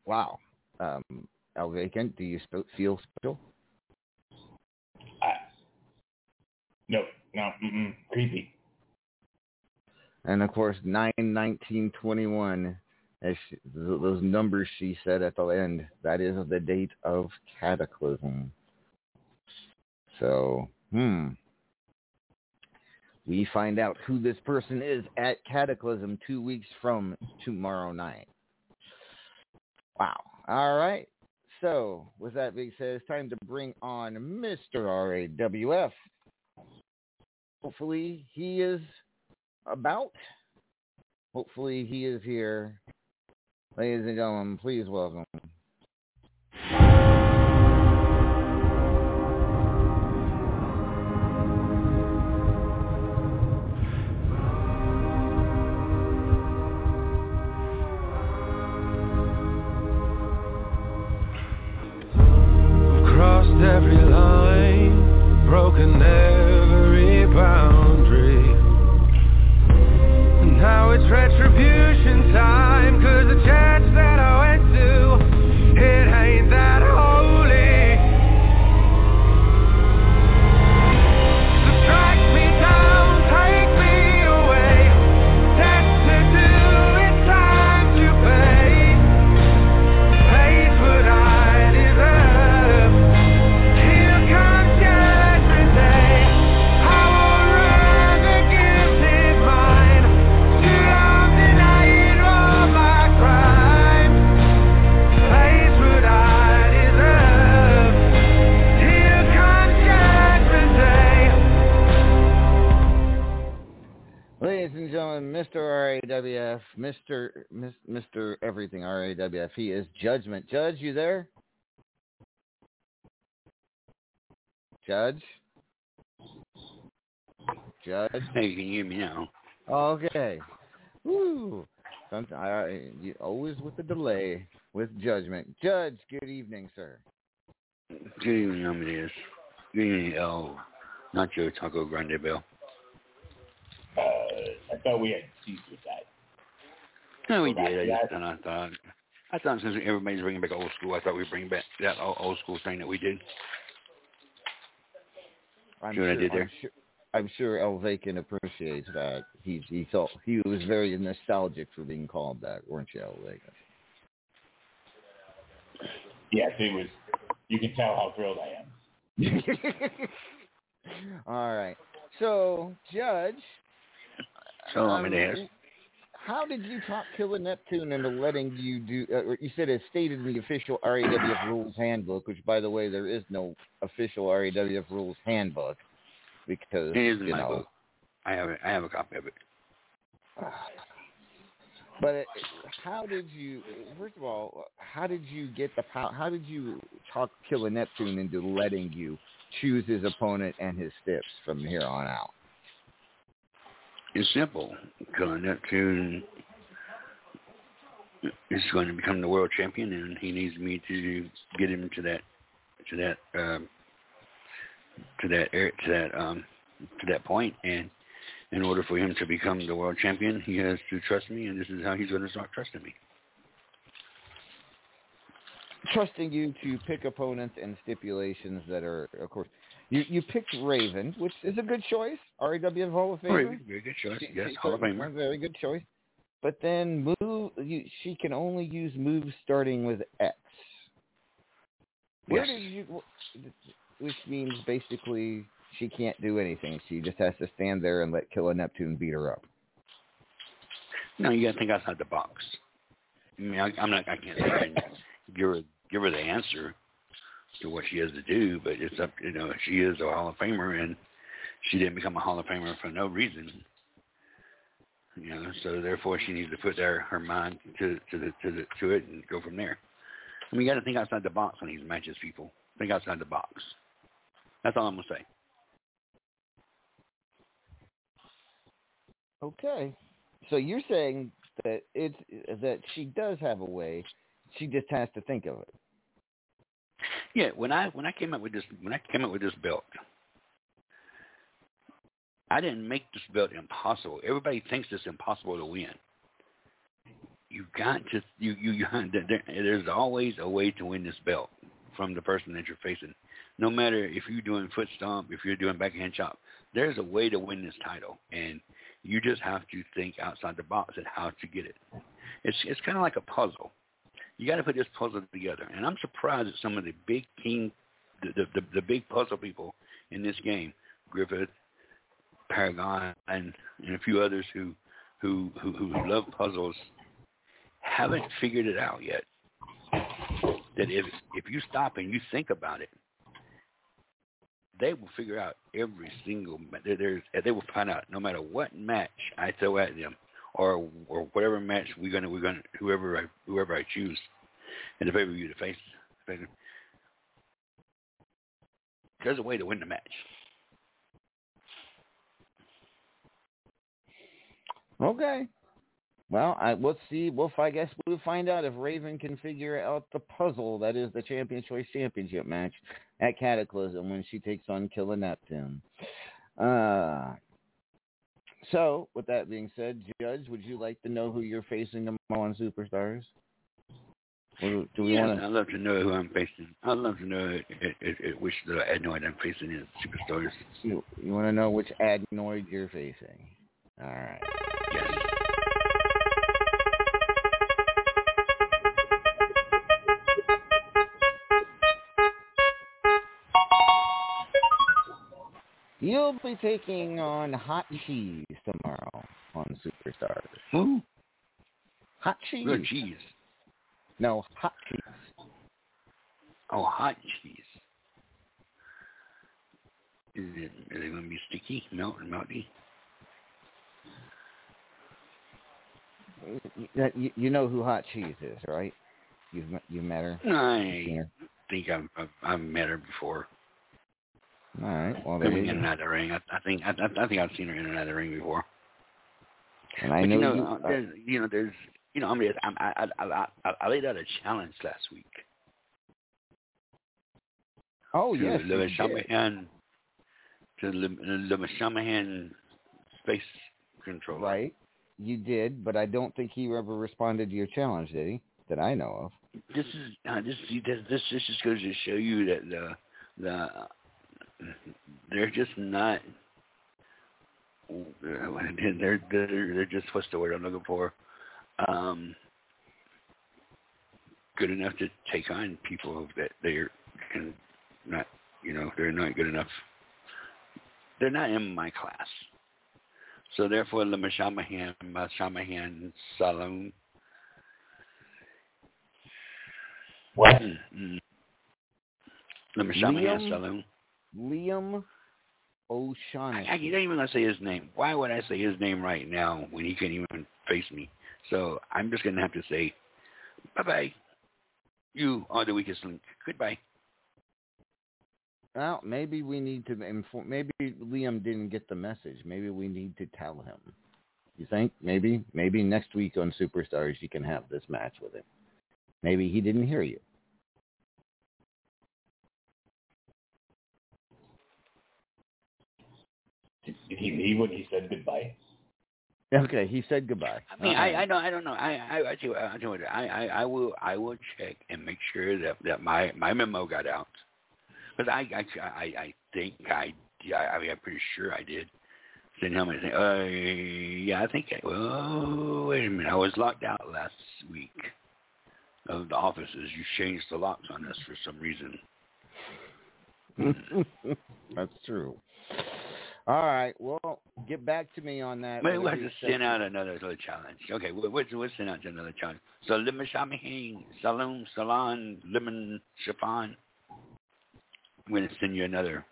Wow. Um, El Vacant, do you sp- feel special? I, no, no, creepy. And of course, nine nineteen twenty one, as she, those numbers she said at the end, that is the date of Cataclysm. So, hmm. We find out who this person is at Cataclysm two weeks from tomorrow night. Wow. All right. So, with that being said, it's time to bring on Mr. RAWF. Hopefully, he is about. Hopefully, he is here. Ladies and gentlemen, please welcome. Everything RAWF, he is Judgment. Judge, you there? Judge? Judge? Hey, you can hear me now. Okay. Woo. Sometimes I, you, always with the delay with judgment. Judge, good evening, sir. Good evening, Amadeus. Good evening, El Nacho Taco Grande Bell. Uh, I thought we had ceased with that. No, we Go back did. I to just that. and I thought, I thought since everybody's bringing back old school, I thought we'd bring back that old, old school thing that we did. I'm See what I sure, did there? I'm sure, I'm sure El Vacant appreciates that. He he felt he was very nostalgic for being called that, weren't you, El Vacant? Yes, it was. You can tell how thrilled I am. All right. So, Judge. So, I'm um, Amadeus. How did you talk Killer Neptune into letting you do? Uh, you said it's stated in the official RAWF rules handbook, which, by the way, there is no official RAWF rules handbook because It is in you my know. book. I have it. I have a copy of it. But it, how did you? First of all, how did you get the power? How did you talk Killer Neptune into letting you choose his opponent and his steps from here on out? It's simple. Neptune is going to become the world champion, and he needs me to get him to that, to that, um, to that, to that, um, to that point. And in order for him to become the world champion, he has to trust me, and this is how he's going to start trusting me. Trusting you to pick opponents and stipulations that are, of course, you you picked Raven, which is a good choice. RAWF Hall of Famer. Very, very good choice. She- Yes, she- Hall of Famer. Very good choice. But then move, you, she can only use moves starting with X. Where Yes. did you? Which means basically she can't do anything. She just has to stand there and let Killer Neptune beat her up. No, you got to think outside the box. I mean, I, I'm not. I can't say I can give her give her the answer to what she has to do, but it's up. You know, she is a Hall of Famer, and she didn't become a Hall of Famer for no reason. You know, so therefore she needs to put their her mind to to the to the to it and go from there. I mean, you got to think outside the box when these matches, people. Think outside the box. That's all I'm gonna say. Okay. So you're saying that it's that she does have a way. She just has to think of it. Yeah, when I when I came up with this when I came up with this belt, I didn't make this belt impossible. Everybody thinks it's impossible to win. You got to you you, you there, there's always a way to win this belt from the person that you're facing. No matter if you're doing foot stomp, if you're doing backhand chop, there's a way to win this title, and you just have to think outside the box and how to get it. It's it's kind of like a puzzle. You got to put this puzzle together, and I'm surprised at some of the big king, the the, the, the big puzzle people in this game, Griffith, Paragon, and, and a few others who who who, who love puzzles, haven't figured it out yet. That if if you stop and you think about it, they will figure out every single. There's they will find out no matter what match I throw at them, or or whatever match we're gonna we're gonna whoever I whoever I choose in the pay per view to face. There's a way to win the match. Okay. Well, I, we'll see. We'll, I guess we'll find out if Raven can figure out the puzzle that is the Champion Choice Championship match at Cataclysm when she takes on Killer Neptune. Uh, so, with that being said, Judge, would you like to know who you're facing tomorrow on Superstars? Or do we yeah, want I'd love to know who I'm facing. I'd love to know which the adenoid I'm facing is Superstars. You, you want to know which adenoid you're facing? All right. Yes. You'll be taking on Hot Cheese tomorrow on Superstars. Who? Hot Cheese. Good cheese. No, Hot Cheese. Oh, hot cheese. Is it, going to be sticky, and melty? You, you- know who Hot Cheese is, right? You've met- you met her. I think I've, I've met her before. All right. Well, there in and out the ring. I, I think I, I I think I've seen her in and out of the ring before. And I but know you know, you. uh, there's, you know, there's, you know, I mean, I'm, I, I, I, I, I laid out a challenge last week. oh to yes, Le. Shamahan, to Le, Le Shamahan space controller. Right. You did, but I don't think he ever responded to your challenge, did he? That I know of. This is uh, this, this this this just goes to show you that the the they're just not they're they're they're just what's the word I'm looking for um good enough to take on people that they're not you know they're not good enough they're not in my class so therefore the Mashamahan Mashamahan Salon What? Mm. The Mashamahan Liam? Liam O'Shaughnessy. I, you don't even gonna say his name. Why would I say his name right now when he can't even face me? So I'm just gonna have to say, bye bye. You are the weakest link. Goodbye. Well, maybe we need to inform. Maybe Liam didn't get the message. Maybe we need to tell him. You think? Maybe, maybe next week on Superstars you can have this match with him. Maybe he didn't hear you. Did he leave when he said goodbye? Okay, he said goodbye. I mean, All I. I don't, I don't know. I, I, I tell you, I tell you I, I, I will, I will check and make sure that that my my memo got out. Because I, I, I, I think I, yeah, I mean, I'm pretty sure I did. Send him and say, uh, yeah, I think. I, oh, wait a minute, I was locked out last week of the offices. You changed the locks on us for some reason. That's true. All right. Well, get back to me on that. Maybe we'll have whether to send out another little challenge. Okay, we'll, we'll, we'll send out another challenge. So lemon shamahin, salon, salon, lemon chiffon. I'm going to send you another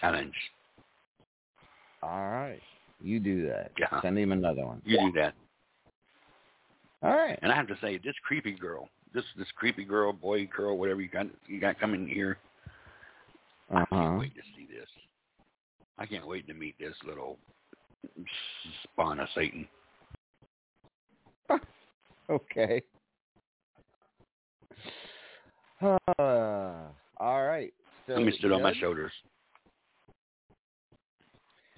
challenge. All right. You do that. Yeah. Send him another one. You do that. All right. And I have to say, this creepy girl, this this creepy girl, boy, girl, whatever you got you got coming here, I Uh-huh. can't wait to see this. I can't wait to meet this little spawn of Satan. Okay. Uh, all right. So Let me sit on my shoulders.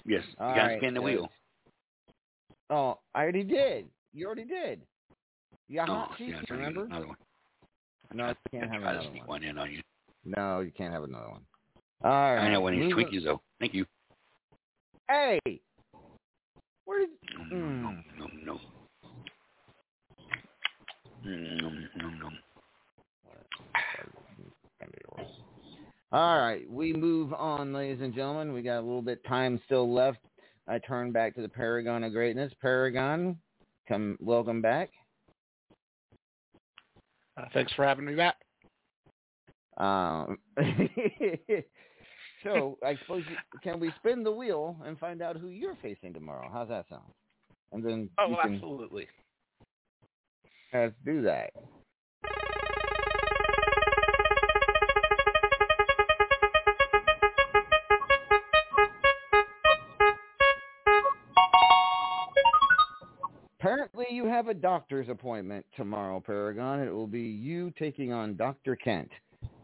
Yes, you All gotta right, spin the wheel. Oh, I already did. You already did. You got Oh, hot cheese, yeah, try to get remember? Another one. No, you I can't have try to another one. one in on you. No, you can't have another one. All right. I know when he's moving- Twinkies though. Thank you. Hey, where did? No, Mm. no, no, no. No, no, no. All right, we move on, ladies and gentlemen. We got a little bit time still left. I turn back to the Paragon of Greatness. Paragon, come, welcome back. Uh, thanks for having me back. Um, so I suppose you, can we spin the wheel and find out who you're facing tomorrow? How's that sound? And then Oh, can, absolutely. let's do that. Apparently, you have a doctor's appointment tomorrow, Paragon. It will be you taking on Dr. Kent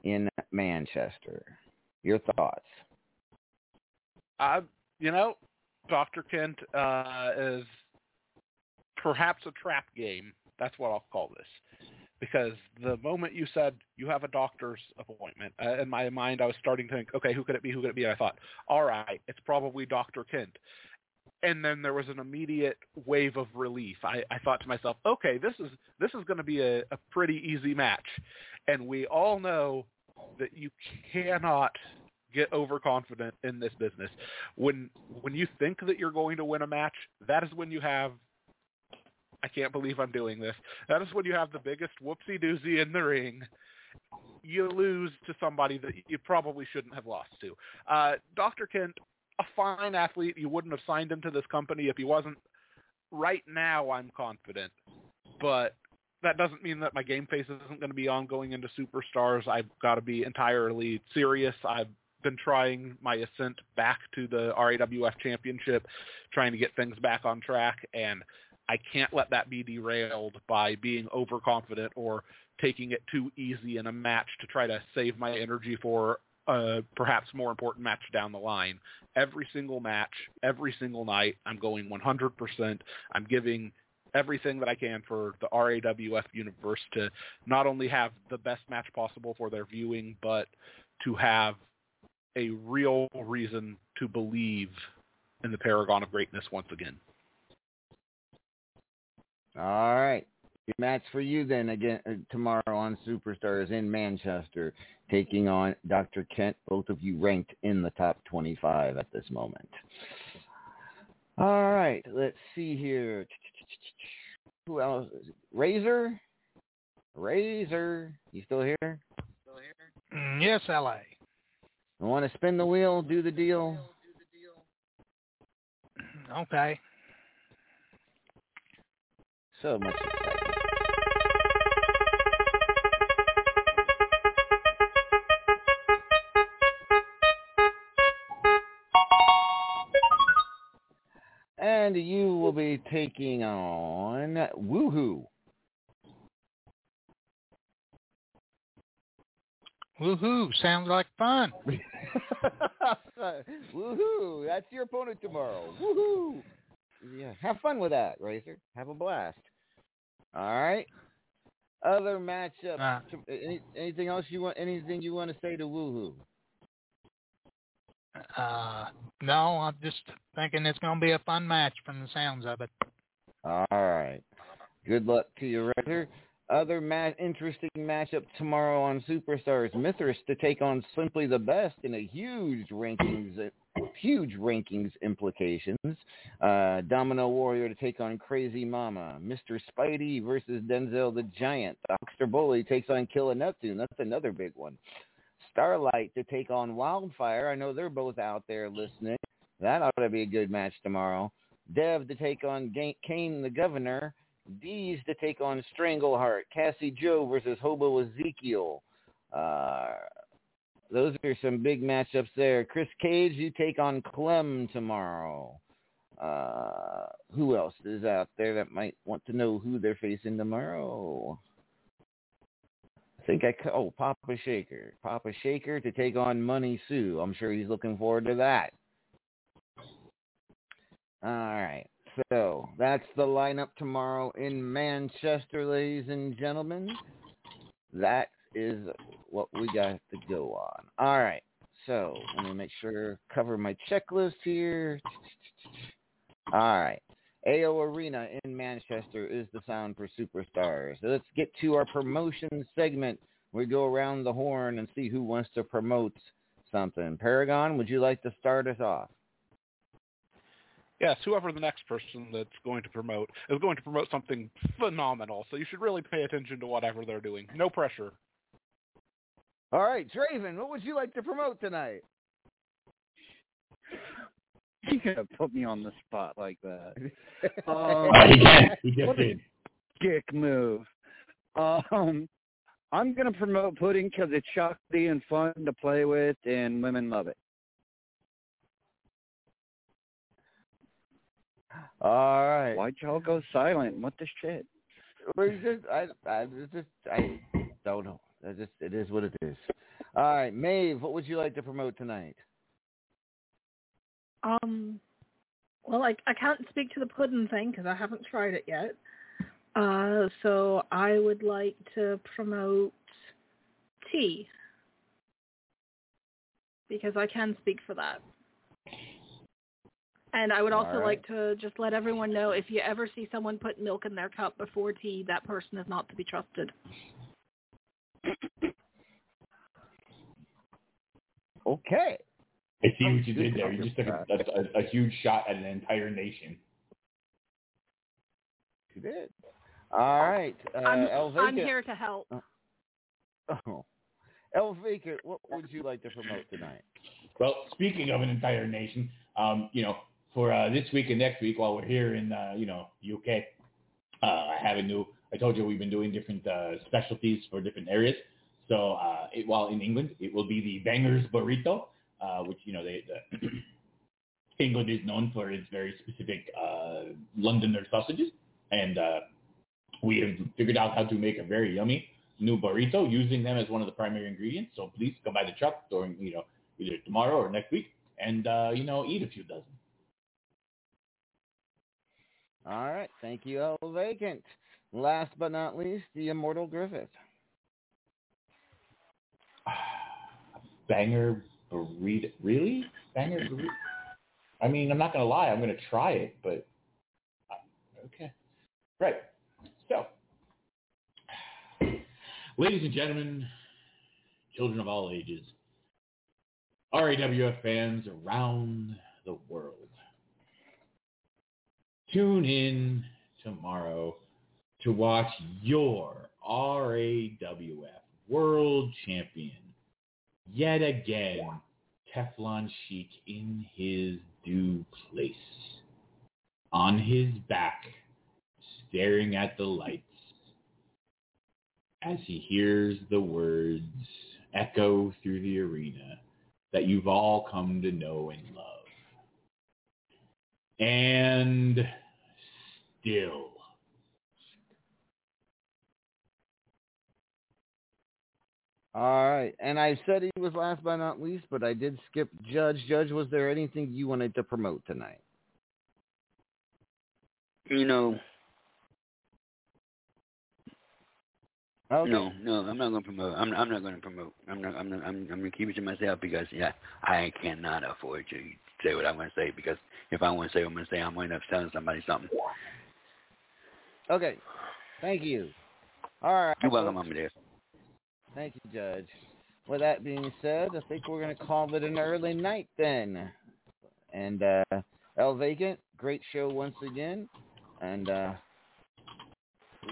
in Manchester. Your thoughts? I, you know, Doctor Kent uh, is perhaps a trap game. That's what I'll call this, because the moment you said you have a doctor's appointment, uh, in my mind I was starting to think, okay, who could it be? Who could it be? And I thought, all right, it's probably Doctor Kent. And then there was an immediate wave of relief. I, I thought to myself, okay, this is this is going to be a, a pretty easy match, and we all know that you cannot get overconfident in this business. When when you think that you're going to win a match, that is when you have I can't believe I'm doing this. That is when you have the biggest whoopsie doozy in the ring. You lose to somebody that you probably shouldn't have lost to. Uh, Dr. Kent, a fine athlete. You wouldn't have signed him to this company if he wasn't. Right now, I'm confident, but that doesn't mean that my game face isn't going to be on going into superstars. I've got to be entirely serious. I've been trying my ascent back to the RAWF championship, trying to get things back on track, and I can't let that be derailed by being overconfident or taking it too easy in a match to try to save my energy for a perhaps more important match down the line. Every single match, every single night, I'm going 100%. I'm giving everything that I can for the RAWF universe to not only have the best match possible for their viewing, but to have a real reason to believe in the Paragon of Greatness once again. All right. Good match for you then again uh, tomorrow on Superstars in Manchester, taking on Dr. Kent. Both of you ranked in the top 25 at this moment. All right. Let's see here. Who else? Razor? Razor. You still here? Still Mm, yes, L.A. I want to spin the wheel, do the deal. Okay. So much And you will be taking on Woohoo. Woohoo! Sounds like fun. Woohoo! That's your opponent tomorrow. Woohoo! Yeah, have fun with that, Razor. Have a blast. All right. Other matchups. Uh, Any, anything else you want? Anything you want to say to Woohoo? Uh, no, I'm just thinking it's going to be a fun match from the sounds of it. All right. Good luck to you, Razor. Other ma- interesting matchup tomorrow on Superstars. Mithras to take on Simply the Best in a huge rankings, huge rankings implications. Uh, Domino Warrior to take on Crazy Mama. Mr. Spidey versus Denzel the Giant. Dr. Bully takes on Killer Neptune. That's another big one. Starlight to take on Wildfire. I know they're both out there listening. That ought to be a good match tomorrow. Dev to take on Ga- Kane the Governor. D's to take on Strangleheart. Cassie Joe versus Hobo Ezekiel. Uh, those are some big matchups there. Chris Cage, you take on Clem tomorrow. Uh, who else is out there that might want to know who they're facing tomorrow? Think I oh Papa Shaker, Papa Shaker to take on Money Sue. I'm sure he's looking forward to that. All right, so that's the lineup tomorrow in Manchester, ladies and gentlemen. That is what we got to go on. All right, So let me make sure cover my checklist here. All right. AO Arena in Manchester is the sound for superstars. So let's get to our promotion segment. We go around the horn and see who wants to promote something. Paragon, would you like to start us off? Yes, whoever the next person that's going to promote is going to promote something phenomenal. So you should really pay attention to whatever they're doing. No pressure. All right, Draven, what would you like to promote tonight? You gonna put me on the spot like that? Oh, Um, he can. He just did. dick move. Um, I'm gonna promote pudding because it's chocolatey and fun to play with, and women love it. All right. Why'd y'all go silent? What the shit? We just, I, I it's just, I don't know. I just, it is what it is. All right, Maeve, what would you like to promote tonight? Um, well, I I can't speak to the pudding thing because I haven't tried it yet. Uh, so I would like to promote tea because I can speak for that. And I would also right. like to just let everyone know if you ever see someone put milk in their cup before tea, that person is not to be trusted. Okay. I see Oh, what you did there. You just took a, a, a, a huge shot at an entire nation. You did. All right, uh, I'm, Elvika. I'm here to help. Oh. Elvika, what would you like to promote tonight? Well, speaking of an entire nation, um, you know, for uh, this week and next week, while we're here in, uh, you know, UK, uh, I have a new. I told you we've been doing different uh, specialties for different areas. So uh, it, while in England, it will be the Bangers Burrito, uh, which you know, they, the England is known for its very specific uh, Londoner sausages, and uh, we have figured out how to make a very yummy new burrito using them as one of the primary ingredients. So please come by the truck during, you know, either tomorrow or next week, and uh, you know, eat a few dozen. All right, thank you, El Vacant. Last but not least, the immortal Griffith. Banger burrito, really? Burrito? I mean, I'm not gonna lie, I'm gonna try it, but uh, okay, right. So, ladies and gentlemen, children of all ages, RAWF fans around the world, tune in tomorrow to watch your RAWF World Champion yet again Teflon Sheik in his due place. On his back, staring at the lights as he hears the words echo through the arena that you've all come to know and love. And still. All right, and I said he was last but not least, but I did skip Judge. Judge, was there anything you wanted to promote tonight? You know, Okay. no, no, I'm not going to promote. I'm, I'm not going to promote. I'm not. I'm. Not, I'm. I'm going to keep it to myself because yeah, I cannot afford to say what I'm going to say because if I want to say what I'm going to say, I'm going to end up telling somebody something. Okay. Thank you. All right. You're welcome, folks. Mama dear. Thank you, Judge. With that being said, I think we're going to call it an early night then. And uh, El great show once again. And uh,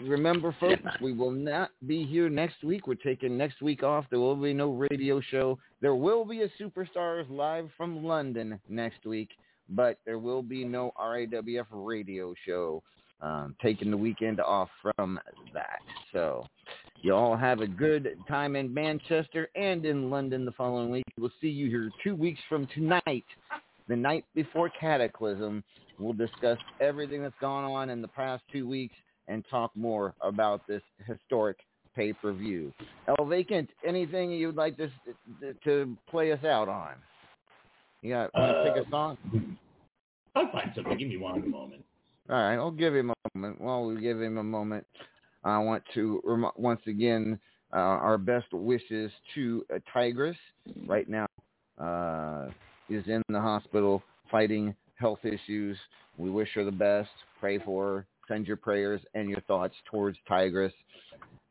remember, folks, we will not be here next week. We're taking next week off. There will be no radio show. There will be a Superstars live from London next week, but there will be no RAWF radio show. Um, taking the weekend off from that. So you all have a good time in Manchester and in London the following week. We'll see you here two weeks from tonight, the night before Cataclysm. We'll discuss everything that's gone on in the past two weeks and talk more about this historic pay-per-view. El Vacant, anything you'd like to to play us out on? You got want to pick a song? I'll find something. Give me one moment. All right, I'll give him a moment. While we give him a moment, I want to rem- once again uh, our best wishes to uh, Tigress. Right now, uh, is in the hospital fighting health issues. We wish her the best. Pray for her. Send your prayers and your thoughts towards Tigress.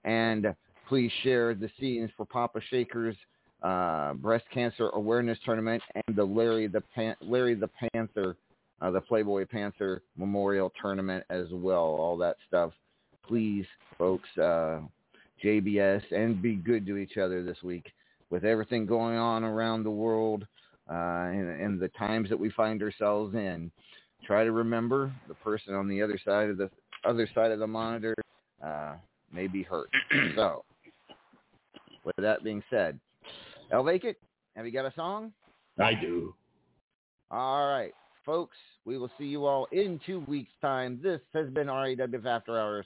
And please share the scenes for Papa Shaker's uh, breast cancer awareness tournament and the Larry the Pan- Larry the Panther, uh, the Playboy Panther Memorial Tournament as well. All that stuff. Please, folks, uh, JBS, and be good to each other this week with everything going on around the world uh, and, and the times that we find ourselves in. Try to remember the person on the other side of the other side of the monitor uh, may be hurt. so, with that being said, El Vacant, have you got a song? I do. All right, folks, we will see you all in two weeks' time. This has been RAWF After Hours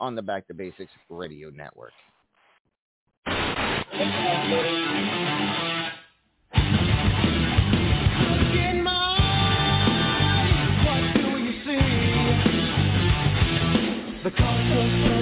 on the Back to Basics Radio Network. The cost of